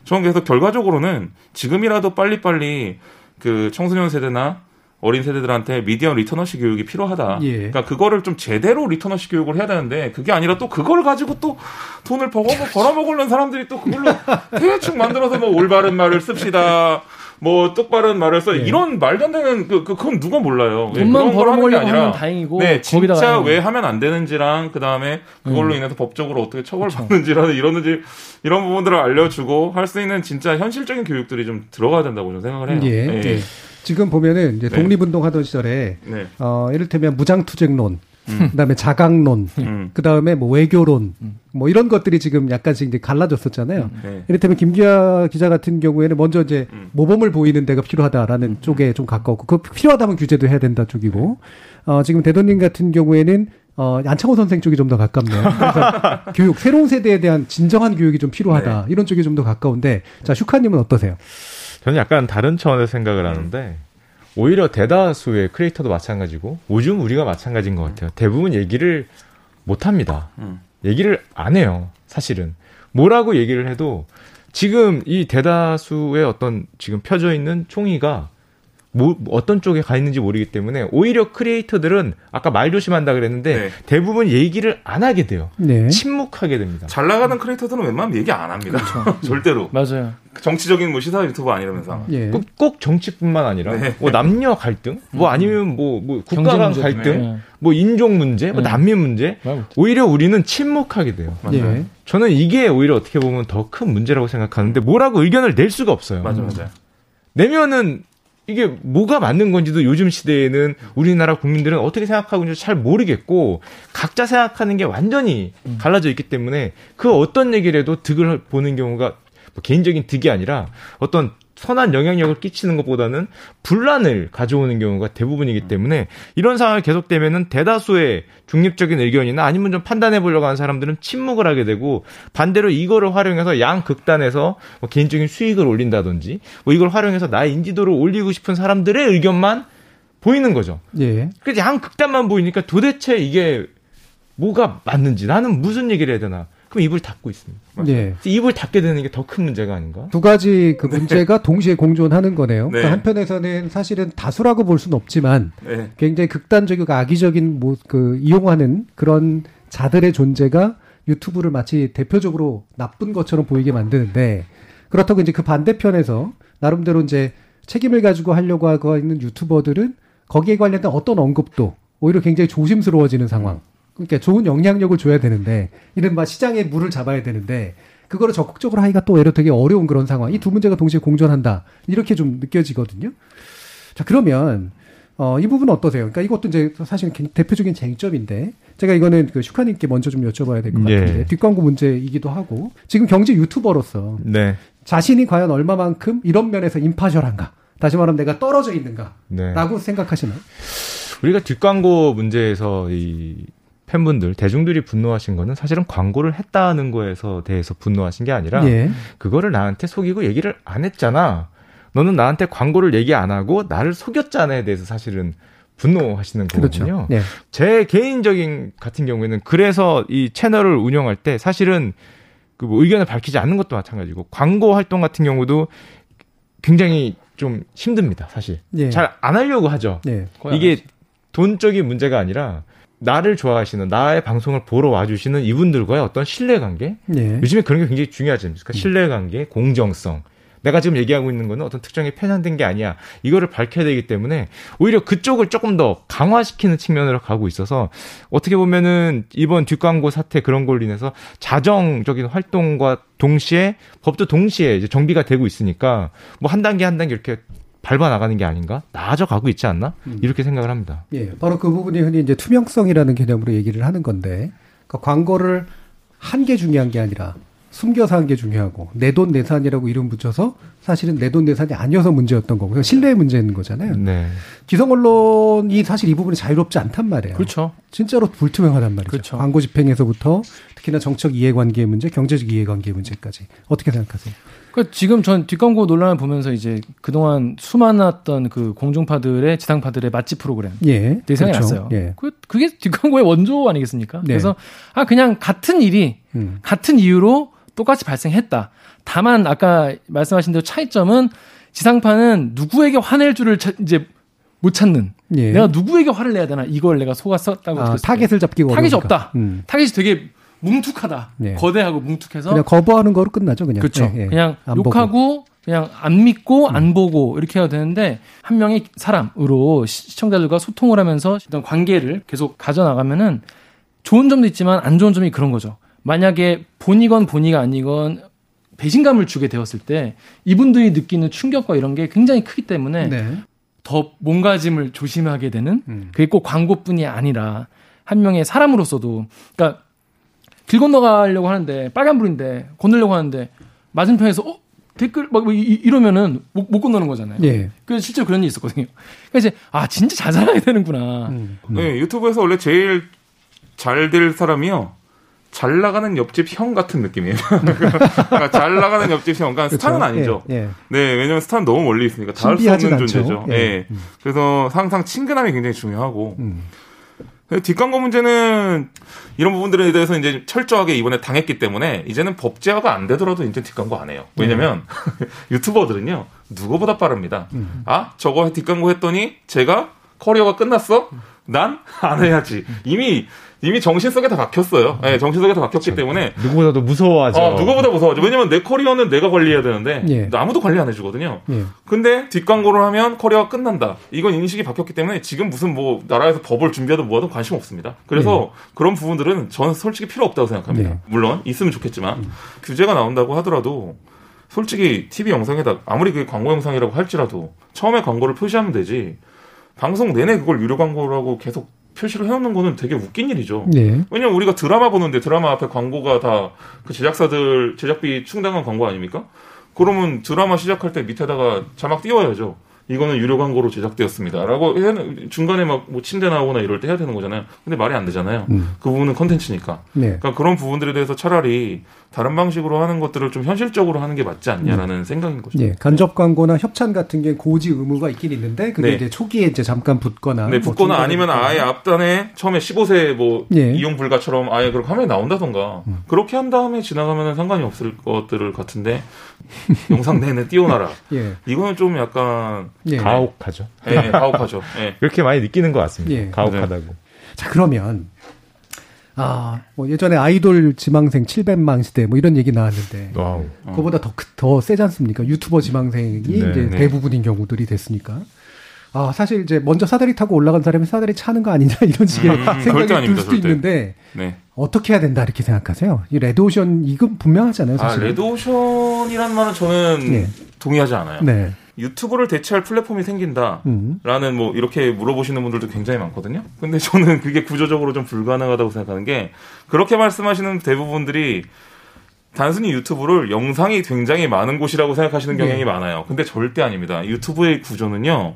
저는 그래서 결과적으로는 지금이라도 빨리빨리 그 청소년 세대나 어린 세대들한테 미디어 literacy 교육이 필요하다. 예. 그러니까 그거를 좀 제대로 literacy 교육을 해야 되는데 그게 아니라 또 그걸 가지고 또 돈을 벌어 벌어먹으려는 사람들이 또 그걸로 대충 만들어서 뭐 올바른 말을 씁시다. 뭐 똑바른 말을 써 네. 이런 말도 안 되는 그, 그 그건 누가 몰라요. 예, 돈만 벌어먹으려고 하면 다행이고 네 진짜 왜 하면 안 되는지랑 그 다음에 그걸로 음. 인해서 법적으로 어떻게 처벌받는지라는 이러는지 이런 부분들을 알려주고 할 수 있는 진짜 현실적인 교육들이 좀 들어가야 된다고 저는 생각을 해요. 예. 네. 네. 지금 보면은 이제 네. 독립운동 하던 시절에 네. 어 이를테면 무장투쟁론 음. 그다음에 자강론, 음. 그다음에 뭐 외교론, 음. 뭐 이런 것들이 지금 약간씩 이제 갈라졌었잖아요. 음. 네. 이를테면 김기아 기자 같은 경우에는 먼저 이제 음. 모범을 보이는 데가 필요하다라는 음. 쪽에 좀 가까웠고, 그 필요하다면 규제도 해야 된다 쪽이고, 네. 어 지금 대도님 같은 경우에는 어, 안창호 선생 쪽이 좀 더 가깝네요. 그래서 교육, 새로운 세대에 대한 진정한 교육이 좀 필요하다. 네. 이런 쪽이 좀 더 가까운데, 자, 슈카님은 어떠세요? 저는 약간 다른 차원에서 생각을 하는데, 오히려 대다수의 크리에이터도 마찬가지고 요즘 우리가 마찬가지인 것 같아요. 대부분 얘기를 못 합니다. 음. 얘기를 안 해요. 사실은 뭐라고 얘기를 해도 지금 이 대다수의 어떤 지금 펴져 있는 총의가 뭐, 어떤 쪽에 가 있는지 모르기 때문에 오히려 크리에이터들은 아까 말 조심한다 그랬는데 네. 대부분 얘기를 안 하게 돼요. 네. 침묵하게 됩니다. 잘 나가는 크리에이터들은 웬만하면 얘기 안 합니다. 그렇죠. 절대로. 맞아요. 정치적인 뭐 시사 유튜버 아니라면서. 예. 꼭, 꼭, 정치뿐만 아니라 네. 뭐 남녀 갈등, 뭐 음. 아니면 뭐, 뭐 국가 간 갈등, 네. 뭐 인종 문제, 뭐 네. 난민 문제. 오히려 우리는 침묵하게 돼요. 예. 저는 이게 오히려 어떻게 보면 더 큰 문제라고 생각하는데 뭐라고 의견을 낼 수가 없어요. 맞아 맞아. 내면은 이게 뭐가 맞는 건지도 요즘 시대에는 우리나라 국민들은 어떻게 생각하고 있는지 잘 모르겠고 각자 생각하는 게 완전히 음. 갈라져 있기 때문에 그 어떤 얘기를 해도 득을 보는 경우가 뭐 개인적인 득이 아니라 어떤 선한 영향력을 끼치는 것보다는 분란을 가져오는 경우가 대부분이기 때문에 이런 상황이 계속되면은 대다수의 중립적인 의견이나 아니면 좀 판단해 보려고 하는 사람들은 침묵을 하게 되고 반대로 이거를 활용해서 양 극단에서 뭐 개인적인 수익을 올린다든지 뭐 이걸 활용해서 나의 인지도를 올리고 싶은 사람들의 의견만 보이는 거죠. 예. 그래서 양 극단만 보이니까 도대체 이게 뭐가 맞는지 나는 무슨 얘기를 해야 되나 그럼 입을 닫고 있습니다. 네. 입을 닫게 되는 게 더 큰 문제가 아닌가? 두 가지 그 네. 문제가 동시에 공존하는 거네요. 네. 그러니까 한편에서는 사실은 다수라고 볼 수는 없지만 네. 굉장히 극단적이고 악의적인 뭐 그 이용하는 그런 자들의 존재가 유튜브를 마치 대표적으로 나쁜 것처럼 보이게 만드는데 그렇다고 이제 그 반대편에서 나름대로 이제 책임을 가지고 하려고 하고 있는 유튜버들은 거기에 관련된 어떤 언급도 오히려 굉장히 조심스러워지는 상황. 그러니까 좋은 영향력을 줘야 되는데 이른바 시장에 물을 잡아야 되는데 그거를 적극적으로 하기가 또 오히려 되게 어려운 그런 상황. 이 두 문제가 동시에 공존한다. 이렇게 좀 느껴지거든요. 자, 그러면 어, 이 부분은 어떠세요? 그러니까 이것도 이제 사실 대표적인 쟁점인데 제가 이거는 그 슈카님께 먼저 좀 여쭤봐야 될 것 같은데 예. 뒷광고 문제이기도 하고 지금 경제 유튜버로서 네. 자신이 과연 얼마만큼 이런 면에서 임파셜한가? 다시 말하면 내가 떨어져 있는가라고 네. 생각하시나요? 우리가 뒷광고 문제에서 이 팬분들 대중들이 분노하신 거는 사실은 광고를 했다는 거에서 대해서 분노하신 게 아니라 예. 그거를 나한테 속이고 얘기를 안 했잖아. 너는 나한테 광고를 얘기 안 하고 나를 속였잖아에 대해서 사실은 분노하시는 그렇죠. 거거든요. 네. 제 개인적인 같은 경우에는 그래서 이 채널을 운영할 때 사실은 그 뭐 의견을 밝히지 않는 것도 마찬가지고 광고 활동 같은 경우도 굉장히 좀 힘듭니다. 사실 네. 잘안 하려고 하죠. 네. 이게 돈적인 문제가 아니라 나를 좋아하시는 나의 방송을 보러 와주시는 이분들과의 어떤 신뢰관계 네. 요즘에 그런 게 굉장히 중요하지 않습니까? 음. 신뢰관계, 공정성, 내가 지금 얘기하고 있는 거는 어떤 특정에 편향된 게 아니야. 이거를 밝혀야 되기 때문에 오히려 그쪽을 조금 더 강화시키는 측면으로 가고 있어서 어떻게 보면은 이번 뒷광고 사태 그런 걸로 인해서 자정적인 활동과 동시에 법도 동시에 이제 정비가 되고 있으니까 뭐 한 단계 한 단계 이렇게 밟아 나가는 게 아닌가? 나아져 가고 있지 않나? 음. 이렇게 생각을 합니다. 예, 바로 그 부분이 흔히 이제 투명성이라는 개념으로 얘기를 하는 건데, 그러니까 광고를 한 게 중요한 게 아니라 숨겨서 한 게 중요하고 내 돈 내산이라고 이름 붙여서 사실은 내 돈 내산이 아니어서 문제였던 거고 신뢰의 문제인 거잖아요. 네. 기성 언론이 사실 이 부분이 자유롭지 않단 말이에요. 그렇죠. 진짜로 불투명하단 말이죠. 그렇죠. 광고 집행에서부터 특히나 정책 이해관계의 문제, 경제적 이해관계의 문제까지 어떻게 생각하세요? 그러니까 지금 전 뒷광고 논란을 보면서 이제 그동안 수많았던 그 공중파들의 지상파들의 맛집 프로그램 예, 생각이 그렇죠. 났어요. 예. 그, 그게 뒷광고의 원조 아니겠습니까? 네. 그래서 아 그냥 같은 일이 음. 같은 이유로 똑같이 발생했다. 다만 아까 말씀하신 대로 차이점은 지상파는 누구에게 화낼 줄을 차, 이제 못 찾는. 예. 내가 누구에게 화를 내야 되나 이걸 내가 속았었다고 아, 타겟을 잡기가 타겟이 없다. 음. 타겟이 되게 뭉툭하다. 예. 거대하고 뭉툭해서 그냥 거부하는 거로 끝나죠, 그냥. 그렇죠. 예, 예. 그냥 욕하고 보고. 그냥 안 믿고 안 음. 보고 이렇게 해야 되는데 한 명의 사람으로 시청자들과 소통을 하면서 어떤 관계를 계속 가져나가면은 좋은 점도 있지만 안 좋은 점이 그런 거죠. 만약에 본이건 본이가 아니건 배신감을 주게 되었을 때 이분들이 느끼는 충격과 이런 게 굉장히 크기 때문에 네. 더 몸가짐을 조심하게 되는 음. 그게 꼭 광고뿐이 아니라 한 명의 사람으로서도 그러니까 길 건너가려고 하는데 빨간불인데 건너려고 하는데 맞은편에서 어 댓글 막뭐 이러면은 못, 못 건너는 거잖아요. 예. 그래서 실제로 그런 일이 있었거든요. 그래서 이제 아 진짜 잘 살아야 되는구나. 음. 네, 유튜브에서 원래 제일 잘 될 사람이요. 잘 나가는 옆집 형 같은 느낌이에요. 그러니까 잘 나가는 옆집 형. 그러니까 그렇죠. 스타는 아니죠. 예, 예. 네, 왜냐면 스타는 너무 멀리 있으니까 닿을 수 없는 않죠. 존재죠. 예. 네. 음. 그래서 항상 친근함이 굉장히 중요하고. 음. 뒷광고 문제는 이런 부분들에 대해서 이제 철저하게 이번에 당했기 때문에 이제는 법제화가 안 되더라도 이제 뒷광고 안 해요. 왜냐면 음. 유튜버들은요 누구보다 빠릅니다. 음. 아 저거 뒷광고 했더니 제가 커리어가 끝났어? 난 안 해야지. 이미 이미 정신 속에 다 박혔어요. 네, 정신 속에 다 박혔기 때문에 누구보다도 무서워하죠. 어, 누구보다 무서워하죠. 왜냐면 내 커리어는 내가 관리해야 되는데 예. 아무도 관리 안 해주거든요. 예. 근데 뒷광고를 하면 커리어가 끝난다. 이건 인식이 박혔기 때문에 지금 무슨 뭐 나라에서 법을 준비하든 뭐하든 관심 없습니다. 그래서 예. 그런 부분들은 저는 솔직히 필요 없다고 생각합니다. 예. 물론 있으면 좋겠지만 음. 규제가 나온다고 하더라도 솔직히 TV 영상에다 아무리 그게 광고 영상이라고 할지라도 처음에 광고를 표시하면 되지. 방송 내내 그걸 유료 광고라고 계속 표시를 해놓는 거는 되게 웃긴 일이죠. 네. 왜냐면 우리가 드라마 보는데 드라마 앞에 광고가 다 그 제작사들 제작비 충당한 광고 아닙니까? 그러면 드라마 시작할 때 밑에다가 자막 띄워야죠. 이거는 유료 광고로 제작되었습니다. 라고 해야, 중간에 막 뭐 침대 나오거나 이럴 때 해야 되는 거잖아요. 근데 말이 안 되잖아요. 음. 그 부분은 컨텐츠니까. 네. 그러니까 그런 부분들에 대해서 차라리 다른 방식으로 하는 것들을 좀 현실적으로 하는 게 맞지 않냐라는 음. 생각인 거죠. 네. 간접 광고나 협찬 같은 게 고지 의무가 있긴 있는데 그게 네. 이제 초기에 이제 잠깐 붙거나. 네, 뭐 붙거나 뭐 아니면 아예 앞단에 처음에 15세 뭐 네. 이용 불가처럼 아예 그렇게 화면에 나온다던가 음. 그렇게 한 다음에 지나가면 상관이 없을 것들을 같은데 영상 내내 띄워놔라. 예. 이거는 좀 약간 예. 가혹하죠. 네, 가혹하죠. 네. 그렇게 많이 느끼는 것 같습니다. 예. 가혹하다고. 네. 자 그러면 아, 뭐 예전에 아이돌 지망생 700만 시대 뭐 이런 얘기 나왔는데 wow. 그거보다 더, 더 세지 않습니까? 유튜버 지망생이 네, 이제 네. 대부분인 경우들이 됐으니까. 아, 사실 이제 먼저 사다리 타고 올라간 사람이 사다리 차는 거 아니냐 이런 식의 음, 음 생각이 들 수도 절대. 있는데 네. 어떻게 해야 된다 이렇게 생각하세요? 이 레드오션 이건 분명하잖아요, 사실. 아, 레드오션이란 말은 저는 네. 동의하지 않아요. 네. 유튜브를 대체할 플랫폼이 생긴다라는 음. 뭐 이렇게 물어보시는 분들도 굉장히 많거든요. 근데 저는 그게 구조적으로 좀 불가능하다고 생각하는 게 그렇게 말씀하시는 대부분들이 단순히 유튜브를 영상이 굉장히 많은 곳이라고 생각하시는 경향이 네. 많아요. 근데 절대 아닙니다. 유튜브의 구조는요.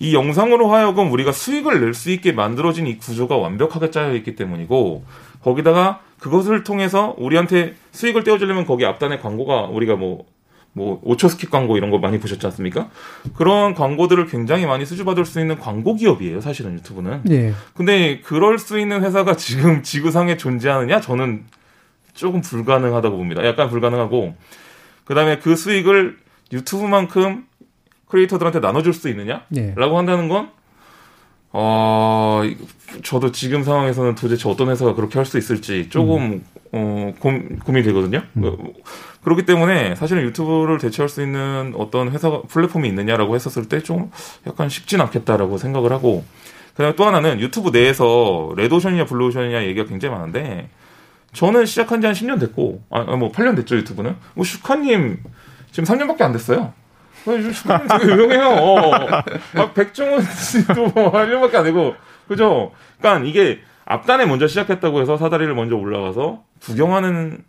이 영상으로 하여금 우리가 수익을 낼 수 있게 만들어진 이 구조가 완벽하게 짜여 있기 때문이고 거기다가 그것을 통해서 우리한테 수익을 떼어주려면 거기 앞단에 광고가 우리가 뭐뭐 5초 skip 광고 이런 거 많이 보셨지 않습니까? 그런 광고들을 굉장히 많이 수주받을 수 있는 광고 기업이에요, 사실은 유튜브는. 네. 근데 그럴 수 있는 회사가 지금 지구상에 존재하느냐? 저는 조금 불가능하다고 봅니다. 약간 불가능하고 그다음에 그 수익을 유튜브만큼 크리에이터들한테 나눠줄 수 있느냐? 네. 라고 한다는 건 어, 저도 지금 상황에서는 도대체 어떤 회사가 그렇게 할 수 있을지 조금 음. 어, 고, 민이 되거든요. 음. 어, 그렇기 때문에 사실은 유튜브를 대체할 수 있는 어떤 회사 플랫폼이 있느냐라고 했었을 때 좀 약간 쉽진 않겠다라고 생각을 하고 그 다음에 또 하나는 유튜브 내에서 레드오션이냐 블루오션이냐 얘기가 굉장히 많은데 저는 시작한 지 한 10년 됐고 아 뭐 8년 됐죠 유튜브는 뭐 슈카님 지금 3년밖에 안 됐어요. 슈카님 되게 유명해요. 어. 아, 백종원 씨도 뭐 1년밖에 안 되고 그죠? 그러니까 이게 앞단에 먼저 시작했다고 해서 사다리를 먼저 올라가서 구경하는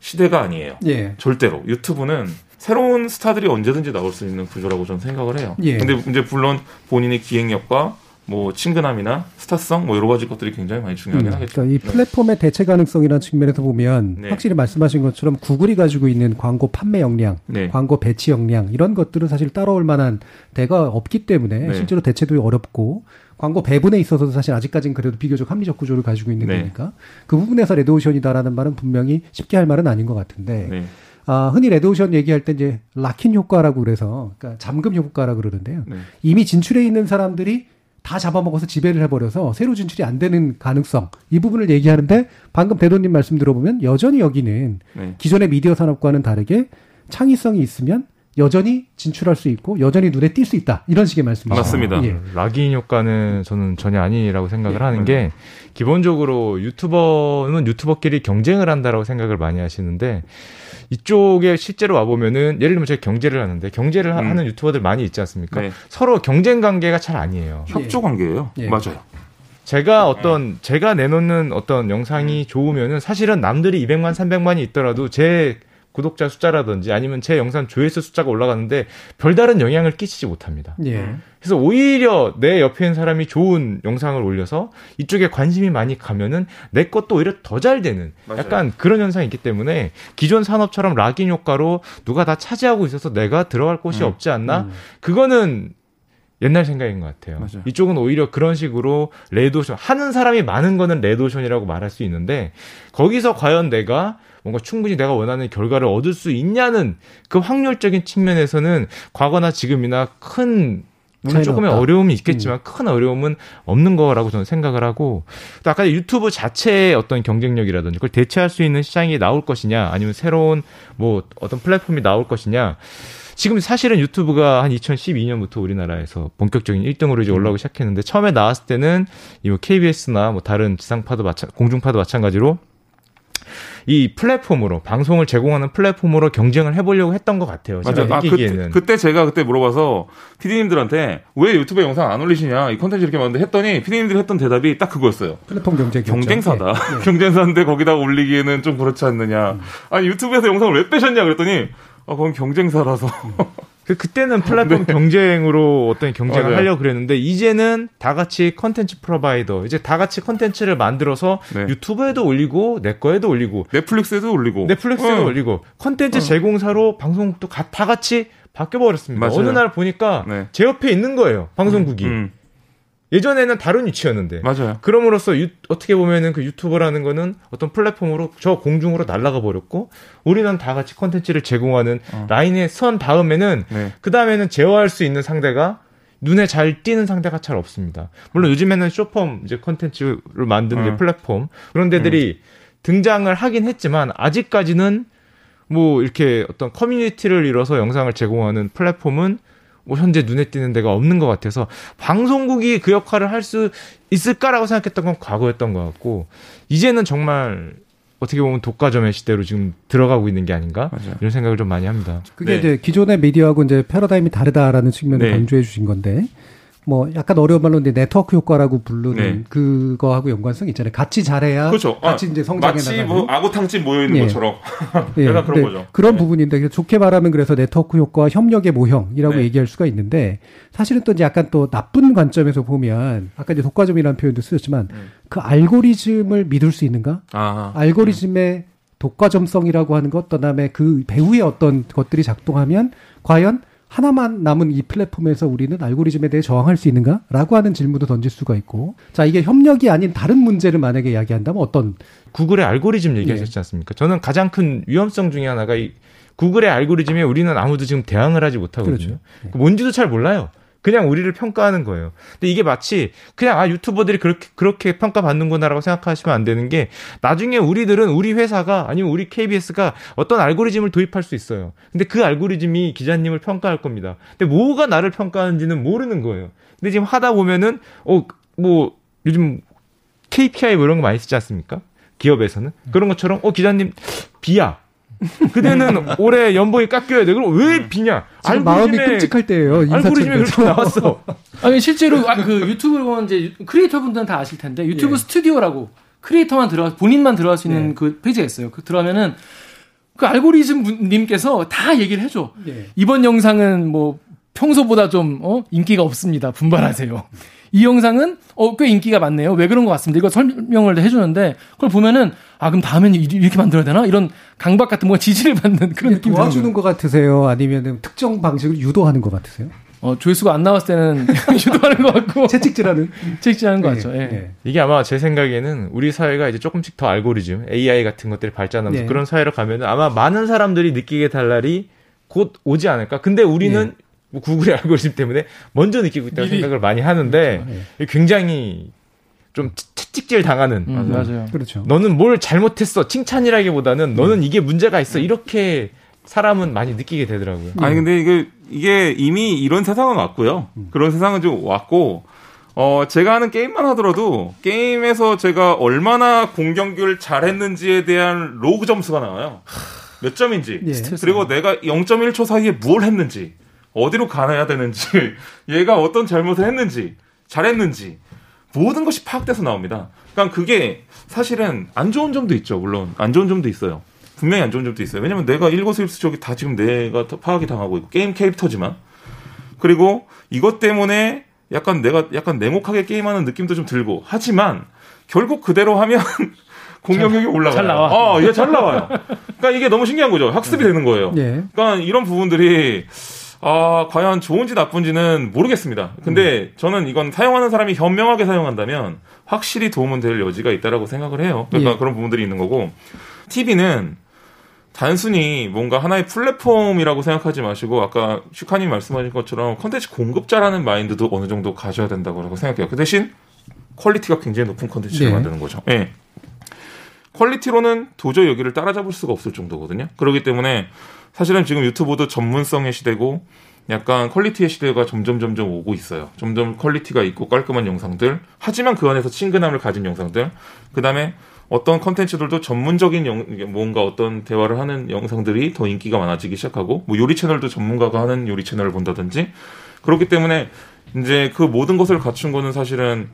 시대가 아니에요. 예. 절대로 유튜브는 새로운 스타들이 언제든지 나올 수 있는 구조라고 저는 생각을 해요. 예. 근데 이제 물론 본인의 기획력과 뭐 친근함이나 스타성 뭐 여러 가지 것들이 굉장히 많이 중요하긴 음, 하겠죠. 그러니까 이 네. 플랫폼의 네. 대체 가능성이라는 측면에서 보면 네. 확실히 말씀하신 것처럼 구글이 가지고 있는 광고 판매 역량, 네. 광고 배치 역량 이런 것들은 사실 따라올 만한 대가 없기 때문에 네. 실제로 대체도 어렵고 광고 배분에 있어서도 사실 아직까지는 그래도 비교적 합리적 구조를 가지고 있는 네. 거니까 그 부분에서 레드오션이다라는 말은 분명히 쉽게 할 말은 아닌 것 같은데 아, 흔히 레드오션 얘기할 때 이제 lock-in 효과라고 그래서 그러니까 잠금 효과라고 그러는데요. 이미 진출해 있는 사람들이 다 잡아먹어서 지배를 해버려서 새로 진출이 안 되는 가능성 이 부분을 얘기하는데 방금 대도님 말씀 들어보면 여전히 여기는 네. 기존의 미디어 산업과는 다르게 창의성이 있으면 여전히 진출할 수 있고 여전히 눈에 띌 수 있다 이런 식의 말씀이죠. 맞습니다. 예. 락인 효과는 저는 전혀 아니라고 생각을 예. 하는 게 기본적으로 유튜버는 유튜버끼리 경쟁을 한다라고 생각을 많이 하시는데 이쪽에 실제로 와 보면은 예를 들면 제가 경제를 하는데 경제를 음. 하는 유튜버들 많이 있지 않습니까? 네. 서로 경쟁 관계가 잘 아니에요. 협조 관계예요. 예. 맞아요. 제가 어떤 제가 내놓는 어떤 영상이 좋으면은 사실은 남들이 200만 300만이 있더라도 제 구독자 숫자라든지 아니면 제 영상 조회수 숫자가 올라가는데 별다른 영향을 끼치지 못합니다. 예. 그래서 오히려 내 옆에 있는 사람이 좋은 영상을 올려서 이쪽에 관심이 많이 가면은 내 것도 오히려 더 잘 되는 맞아요. 약간 그런 현상이 있기 때문에 기존 산업처럼 락인 효과로 누가 다 차지하고 있어서 내가 들어갈 곳이 음. 없지 않나? 음. 그거는 옛날 생각인 것 같아요. 맞아요. 이쪽은 오히려 그런 식으로 레드오션 하는 사람이 많은 거는 레드오션이라고 말할 수 있는데 거기서 과연 내가 뭔가 충분히 내가 원하는 결과를 얻을 수 있냐는 그 확률적인 측면에서는 과거나 지금이나 큰 물론 조금의 없다. 어려움이 있겠지만 음. 큰 어려움은 없는 거라고 저는 생각을 하고 또 아까 유튜브 자체의 어떤 경쟁력이라든지 그걸 대체할 수 있는 시장이 나올 것이냐 아니면 새로운 뭐 어떤 플랫폼이 나올 것이냐 지금 사실은 유튜브가 한 2012년부터 우리나라에서 본격적인 1등으로 이제 음. 올라오기 시작했는데 처음에 나왔을 때는 이뭐 KBS나 뭐 다른 지상파도 마찬 공중파도 마찬가지로 이 플랫폼으로 방송을 제공하는 플랫폼으로 경쟁을 해보려고 했던 것 같아요. 맞아요. 아, 그때, 그때, 제가 그때 물어봐서 피디님들한테 왜 유튜브에 영상 안 올리시냐 이 컨텐츠 이렇게 많은데 했더니 피디님들이 했던 대답이 딱 그거였어요. 플랫폼 경쟁 경쟁사다. 네. 네. 경쟁사인데 거기다 올리기에는 좀 그렇지 않느냐. 음. 아니 유튜브에서 영상을 왜 빼셨냐 그랬더니 아 그건 경쟁사라서. 음. 그 그때는 플랫폼 네. 경쟁으로 어떤 경쟁을 맞아요. 하려고 그랬는데 이제는 다 같이 contents provider 이제 다 같이 컨텐츠를 만들어서 네. 유튜브에도 올리고 내 거에도 올리고 넷플릭스에도 올리고 넷플릭스에도 어. 올리고 컨텐츠 어. 제공사로 방송국도 다 같이 바뀌어 버렸습니다. 어느 날 보니까 네. 제 옆에 있는 거예요. 방송국이. 음, 음. 예전에는 다른 위치였는데. 맞아요. 그럼으로써 유, 어떻게 보면은 그 유튜버라는 거는 어떤 플랫폼으로 저 공중으로 날아가 버렸고 우리는 다 같이 컨텐츠를 제공하는 어. 라인에 선 다음에는 네. 그 다음에는 제어할 수 있는 상대가 눈에 잘 띄는 상대가 잘 없습니다. 물론 요즘에는 쇼폼 이제 컨텐츠를 만드는 어. 플랫폼 그런 데들이 음. 등장을 하긴 했지만 아직까지는 뭐 이렇게 어떤 커뮤니티를 이뤄서 영상을 제공하는 플랫폼은 뭐 현재 눈에 띄는 데가 없는 것 같아서 방송국이 그 역할을 할 수 있을까라고 생각했던 건 과거였던 것 같고 이제는 정말 어떻게 보면 독과점의 시대로 지금 들어가고 있는 게 아닌가 맞아요. 이런 생각을 좀 많이 합니다. 그게 네. 이제 기존의 미디어하고 이제 패러다임이 다르다라는 측면을 네. 강조해 주신 건데 뭐 약간 어려운 말로 이제 네트워크 효과라고 부르는 네. 그거하고 연관성 있잖아요. 같이 잘해야 그렇죠. 같이 아, 이제 성장해 마치 나가는. 뭐 아구탕집 모여 있는 예. 것처럼 예. 약간 그런 거죠. 그런 네. 부분인데 좋게 말하면 그래서 네트워크 효과 협력의 모형이라고 네. 얘기할 수가 있는데 사실은 또 이제 약간 또 나쁜 관점에서 보면 아까 이제 독과점이라는 표현도 쓰셨지만 음. 그 알고리즘을 믿을 수 있는가? 아하. 알고리즘의 음. 독과점성이라고 하는 것, 그다음에 그 배후에 어떤 것들이 작동하면 과연 하나만 남은 이 플랫폼에서 우리는 알고리즘에 대해 저항할 수 있는가 라고 하는 질문도 던질 수가 있고 자 이게 협력이 아닌 다른 문제를 만약에 이야기한다면 어떤 구글의 알고리즘 얘기하셨지 예. 않습니까? 저는 가장 큰 위험성 중에 하나가 이 구글의 알고리즘에 우리는 아무도 지금 대항을 하지 못하거든요. 그렇죠. 예. 뭔지도 잘 몰라요. 그냥 우리를 평가하는 거예요. 근데 이게 마치 그냥 아 유튜버들이 그렇게 그렇게 평가받는구나라고 생각하시면 안 되는 게 나중에 우리들은 우리 회사가 아니면 우리 KBS가 어떤 알고리즘을 도입할 수 있어요. 근데 그 알고리즘이 기자님을 평가할 겁니다. 근데 뭐가 나를 평가하는지는 모르는 거예요. 근데 지금 하다 보면은 어 뭐 요즘 KPI 뭐 이런 거 많이 쓰지 않습니까? 기업에서는 그런 것처럼 어 기자님 B야 그대는 올해 연봉이 깎여야 돼. 그럼 왜 B냐? 지금 마음이 끔찍할 때예요. 알고리즘에 그렇게 나왔어. 아니 실제로 아, 그 유튜브를 보면 이제 크리에이터 분들은 다 아실 텐데 유튜브 예. 스튜디오라고 크리에이터만 들어가 본인만 들어갈 수 있는 예. 그 페이지가 있어요. 그 들어가면은 그 알고리즘 님께서 다 얘기를 해줘. 예. 이번 영상은 뭐 평소보다 좀 어? 인기가 없습니다. 분발하세요. 이 영상은 어, 꽤 인기가 많네요. 왜 그런 것 같습니다. 이거 설명을 해주는데 그걸 보면은 아 그럼 다음에는 이렇게 만들어야 되나 이런 강박 같은 뭔가 지지를 받는 그런 느낌이 도와주는 것 같으세요? 아니면 특정 방식을 유도하는 것 같으세요? 어, 조회수가 안 나왔을 때는 유도하는 것 같고. 채찍질하는? 채찍질하는 것 네, 같죠. 예. 네. 이게 아마 제 생각에는 우리 사회가 이제 조금씩 더 알고리즘, AI 같은 것들이 발전하면서 네. 그런 사회로 가면은 아마 많은 사람들이 느끼게 될 날이 곧 오지 않을까. 근데 우리는 구글의 알고리즘 때문에 먼저 느끼고 있다고 미리. 생각을 많이 하는데 그렇죠. 네. 굉장히 좀 채찍질 당하는 음, 맞아요. 그렇죠. 너는 뭘 잘못했어 칭찬이라기보다는 너는 음. 이게 문제가 있어 이렇게 사람은 많이 느끼게 되더라고요. 아니 근데 이게 이게 이미 이런 세상은 왔고요. 음. 그런 세상은 좀 왔고 어 제가 하는 게임만 하더라도 게임에서 제가 얼마나 공격을 잘했는지에 대한 로그 점수가 나와요. 몇 점인지 예. 그리고 내가 0.1초 사이에 뭘 했는지 어디로 가야 되는지, 얘가 어떤 잘못을 했는지, 잘했는지, 모든 것이 파악돼서 나옵니다. 그러니까 그게 사실은 안 좋은 점도 있죠. 물론 안 좋은 점도 있어요. 분명히 안 좋은 점도 있어요. 왜냐면 내가 일거수일투족이 다 지금 내가 파악이 당하고 있고 게임 캐릭터지만 그리고 이것 때문에 약간 내가 약간 냉혹하게 게임하는 느낌도 좀 들고 하지만 결국 그대로 하면 공격력이 올라가요. 잘 나와. 어, 예, 잘 나와요. 그러니까 이게 너무 신기한 거죠. 학습이 되는 거예요. 예. 그러니까 이런 부분들이 아, 과연 좋은지 나쁜지는 모르겠습니다. 근데 음. 저는 이건 사용하는 사람이 현명하게 사용한다면 확실히 도움은 될 여지가 있다라고 생각을 해요. 그러니까 예. 그런 부분들이 있는 거고 TV는 단순히 뭔가 하나의 플랫폼이라고 생각하지 마시고 아까 슈카님 말씀하신 것처럼 컨텐츠 공급자라는 마인드도 어느 정도 가져야 된다고 생각해요. 그 대신 quality가 굉장히 높은 컨텐츠를 네. 만드는 거죠. 예. 네. quality로는 도저히 여기를 따라잡을 수가 없을 정도거든요. 그렇기 때문에 사실은 지금 유튜브도 전문성의 시대고 약간 quality의 시대가 점점 점점 오고 있어요. 점점 quality가 있고 깔끔한 영상들. 하지만 그 안에서 친근함을 가진 영상들. 그 다음에 어떤 컨텐츠들도 전문적인 영, 뭔가 어떤 대화를 하는 영상들이 더 인기가 많아지기 시작하고 뭐 요리 채널도 전문가가 하는 요리 채널을 본다든지 그렇기 때문에 이제 그 모든 것을 갖춘 거는 사실은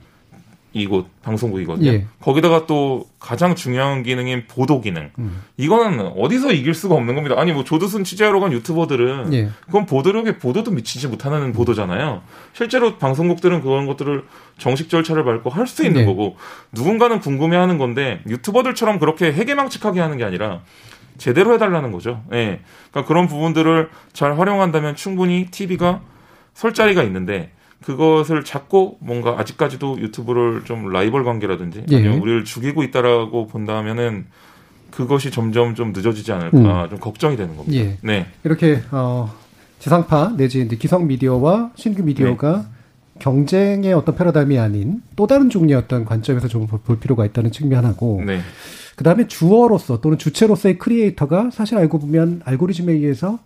이곳 방송국이거든요. 예. 거기다가 또 가장 중요한 기능인 보도 기능. 음. 이거는 어디서 이길 수가 없는 겁니다. 아니 뭐 조두순 취재하러 간 유튜버들은 예. 그건 보도력에 보도도 미치지 못하는 보도잖아요. 실제로 방송국들은 그런 것들을 정식 절차를 밟고 할 수 있는 예. 거고 누군가는 궁금해하는 건데 유튜버들처럼 그렇게 해계망측하게 하는 게 아니라 제대로 해달라는 거죠. 예. 그러니까 그런 부분들을 잘 활용한다면 충분히 TV가 설 자리가 있는데 그것을 잡고 뭔가 아직까지도 유튜브를 좀 라이벌 관계라든지 예. 아니면 우리를 죽이고 있다라고 본다면은 그것이 점점 좀 늦어지지 않을까 음. 좀 걱정이 되는 겁니다. 예. 네. 이렇게 어 지상파 내지 기성 미디어와 신규 미디어가 네. 경쟁의 어떤 패러다임이 아닌 또 다른 종류의 어떤 관점에서 좀 볼 필요가 있다는 측면 하고 네. 그다음에 주어로서 또는 주체로서의 크리에이터가 사실 알고 보면 알고리즘에 의해서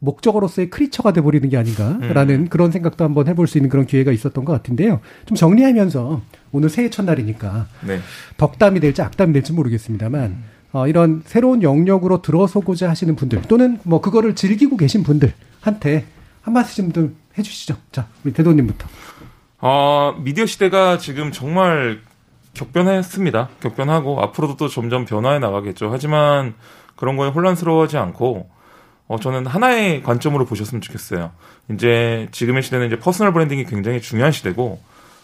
목적어로서의 크리처가 돼버리는 게 아닌가라는 음. 그런 생각도 한번 해볼 수 있는 그런 기회가 있었던 것 같은데요. 좀 정리하면서 오늘 새해 첫날이니까 네. 덕담이 될지 악담이 될지 모르겠습니다만 음. 어, 이런 새로운 영역으로 들어서고자 하시는 분들 또는 뭐 그거를 즐기고 계신 분들한테 한 말씀 좀 해주시죠. 자, 우리 대도님부터. 어, 미디어 시대가 지금 정말 격변했습니다. 격변하고 앞으로도 또 점점 변화해 나가겠죠. 하지만 그런 거에 혼란스러워하지 않고 어, 저는 하나의 관점으로 보셨으면 좋겠어요. 이제 지금의 시대는 이제 personal branding이 굉장히 중요한 시대고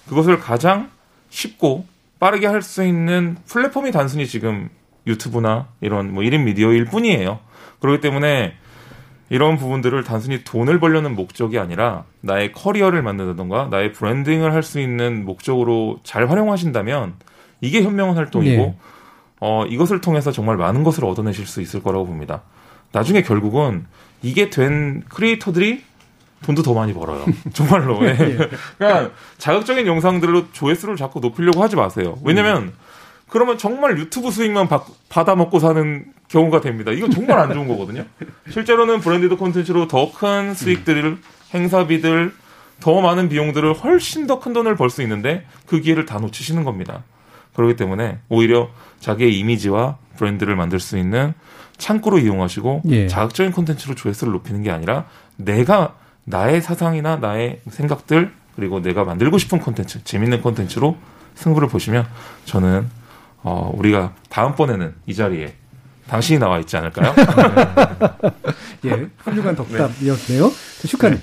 그것을 가장 쉽고 빠르게 할 수 있는 플랫폼이 단순히 지금 유튜브나 이런 뭐 1인 미디어일 뿐이에요. 그렇기 때문에 이런 부분들을 단순히 돈을 벌려는 목적이 아니라 나의 커리어를 만든다던가 나의 branding을 할 수 있는 목적으로 잘 활용하신다면 이게 현명한 활동이고 네. 어, 이것을 통해서 정말 많은 것을 얻어내실 수 있을 거라고 봅니다. 나중에 결국은 이게 된 크리에이터들이 돈도 더 많이 벌어요. 정말로. 예. 예. 그러니까 자극적인 영상들로 조회수를 자꾸 높이려고 하지 마세요. 왜냐면 음. 그러면 정말 유튜브 수익만 받, 받아 먹고 사는 경우가 됩니다. 이건 정말 안 좋은 거거든요. 실제로는 branded 콘텐츠로 더 큰 수익들을 행사비들 더 많은 비용들을 훨씬 더 큰 돈을 벌 수 있는데 그 기회를 다 놓치시는 겁니다. 그렇기 때문에 오히려 자기의 이미지와 브랜드를 만들 수 있는 창구로 이용하시고 예. 자극적인 콘텐츠로 조회수를 높이는 게 아니라 내가 나의 사상이나 나의 생각들 그리고 내가 만들고 싶은 콘텐츠, 재밌는 콘텐츠로 승부를 보시면 저는 어, 우리가 다음번에는 이 자리에 당신이 나와 있지 않을까요? 예, 훌륭한 덕담이었네요. 네. 슈카님.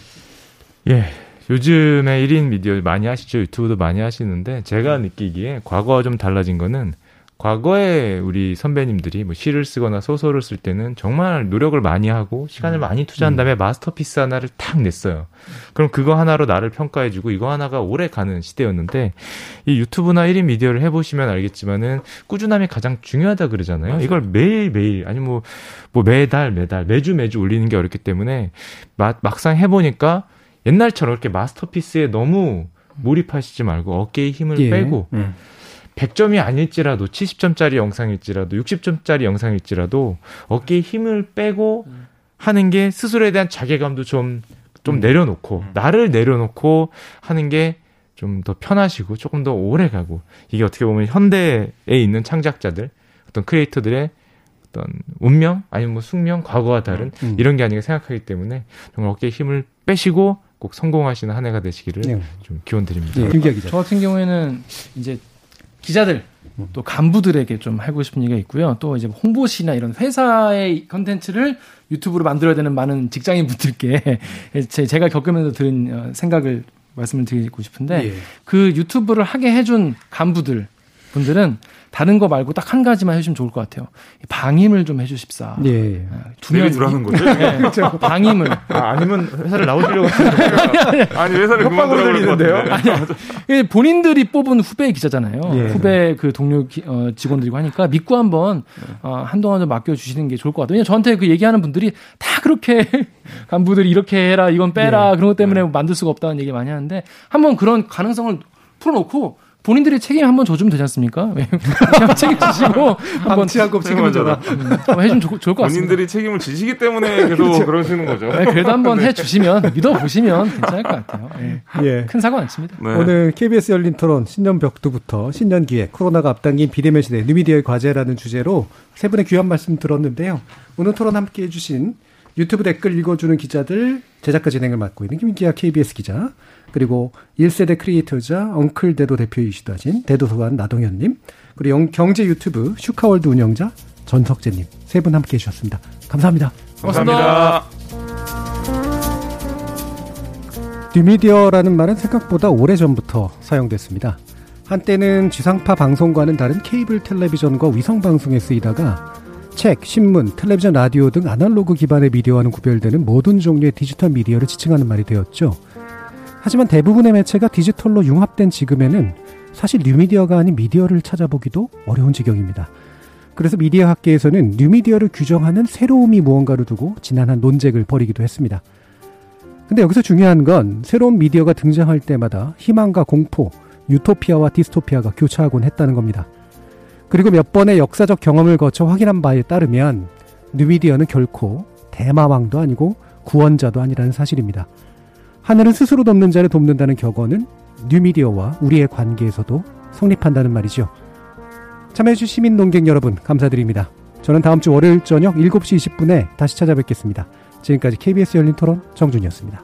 예, 요즘에 1인 미디어 많이 하시죠. 유튜브도 많이 하시는데 제가 느끼기에 과거와 좀 달라진 거는 과거에 우리 선배님들이 뭐 시를 쓰거나 소설을 쓸 때는 정말 노력을 많이 하고 시간을 음. 많이 투자한 다음에 음. 마스터피스 하나를 탁 냈어요. 그럼 그거 하나로 나를 평가해주고 이거 하나가 오래 가는 시대였는데 이 유튜브나 1인 미디어를 해보시면 알겠지만은 꾸준함이 가장 중요하다 그러잖아요. 이걸 매일 매일 아니 뭐뭐 뭐 매달 매달 매주 매주 올리는 게 어렵기 때문에 마, 막상 해보니까 옛날처럼 이렇게 마스터피스에 너무 몰입하시지 말고 어깨에 힘을 예. 빼고 음. 100점이 아닐지라도 70점짜리 영상일지라도 60점짜리 영상일지라도 어깨에 힘을 빼고 하는 게 스스로에 대한 자괴감도 좀, 좀 음. 내려놓고, 음. 나를 내려놓고 하는 게 좀 더 편하시고 조금 더 오래 가고, 이게 어떻게 보면 현대에 있는 창작자들, 어떤 크리에이터들의 어떤 운명, 아니면 뭐 숙명, 과거와 다른 음. 이런 게 아닌가 생각하기 때문에 정말 어깨에 힘을 빼시고 꼭 성공하시는 한 해가 되시기를 네. 좀 기원 드립니다. 네, 저 같은 경우에는 이제 기자들 또 간부들에게 좀 하고 싶은 얘기가 있고요. 또 이제 홍보시나 이런 회사의 컨텐츠를 유튜브로 만들어야 되는 많은 직장인 분들께 제가 겪으면서 들은 어, 생각을 말씀을 드리고 싶은데 예. 그 유튜브를 하게 해준 간부들 분들은 다른 거 말고 딱 한 가지만 해주시면 좋을 것 같아요. 방임을 좀 해주십사. 예. 아, 두명 들어는 거죠. 네. 그렇죠. 방임을. 아, 니면 회사를 나오시려고 아니 회사를 그만두려고 했는데요. 아니, 본인들이 뽑은 후배 기자잖아요. 예. 후배 그 동료 기, 어, 직원들이고 하니까 믿고 한번 어, 한동안 좀 맡겨주시는 게 좋을 것 같아요. 왜냐면 저한테 그 얘기하는 분들이 다 그렇게 간부들이 이렇게 해라, 이건 빼라 예. 그런 것 때문에 만들 수가 없다는 얘기 많이 하는데 한번 그런 가능성을 풀어놓고 본인들이 책임 한번 져주면 되지 않습니까? 그냥 책임지시고 한번 치하고 책임을 져라. 음, 해주면 좋, 좋을 것 같습니다. 본인들이 책임을 지시기 때문에 계속 그렇죠. 그러시는 거죠. 네, 그래도 한번 네. 해주시면 믿어보시면 괜찮을 것 같아요. 네. 예. 큰 사고 않습니다. 네. 오늘 KBS 열린 토론 신년 벽두부터 신년 기획 코로나가 앞당긴 비대면 시대 뉴미디어의 과제라는 주제로 세 분의 귀한 말씀 들었는데요. 오늘 토론 함께 해주신 유튜브 댓글 읽어주는 기자들 제작과 진행을 맡고 있는 김기화 KBS 기자 그리고 1세대 크리에이터이자 엉클대도 대표이시기도 하신 대도서관 나동현님, 그리고 경제 유튜브 슈카월드 운영자 전석재님 세 분 함께 해주셨습니다. 감사합니다. 감사합니다. 뉴미디어라는 말은 생각보다 오래전부터 사용됐습니다. 한때는 지상파 방송과는 다른 케이블 텔레비전과 위성 방송에 쓰이다가 책, 신문, 텔레비전, 라디오 등 아날로그 기반의 미디어와는 구별되는 모든 종류의 디지털 미디어를 지칭하는 말이 되었죠. 하지만 대부분의 매체가 디지털로 융합된 지금에는 사실 뉴미디어가 아닌 미디어를 찾아보기도 어려운 지경입니다. 그래서 미디어 학계에서는 뉴미디어를 규정하는 새로움이 무언가를 두고 지난한 논쟁을 벌이기도 했습니다. 근데 여기서 중요한 건 새로운 미디어가 등장할 때마다 희망과 공포, 유토피아와 디스토피아가 교차하곤 했다는 겁니다. 그리고 몇 번의 역사적 경험을 거쳐 확인한 바에 따르면 뉴미디어는 결코 대마왕도 아니고 구원자도 아니라는 사실입니다. 하늘은 스스로 돕는 자를 돕는다는 격언은 뉴미디어와 우리의 관계에서도 성립한다는 말이죠. 참여해주신 시민 농객 여러분 감사드립니다. 저는 다음 주 월요일 저녁 7시 20분에 다시 찾아뵙겠습니다. 지금까지 KBS 열린 토론 정준이었습니다.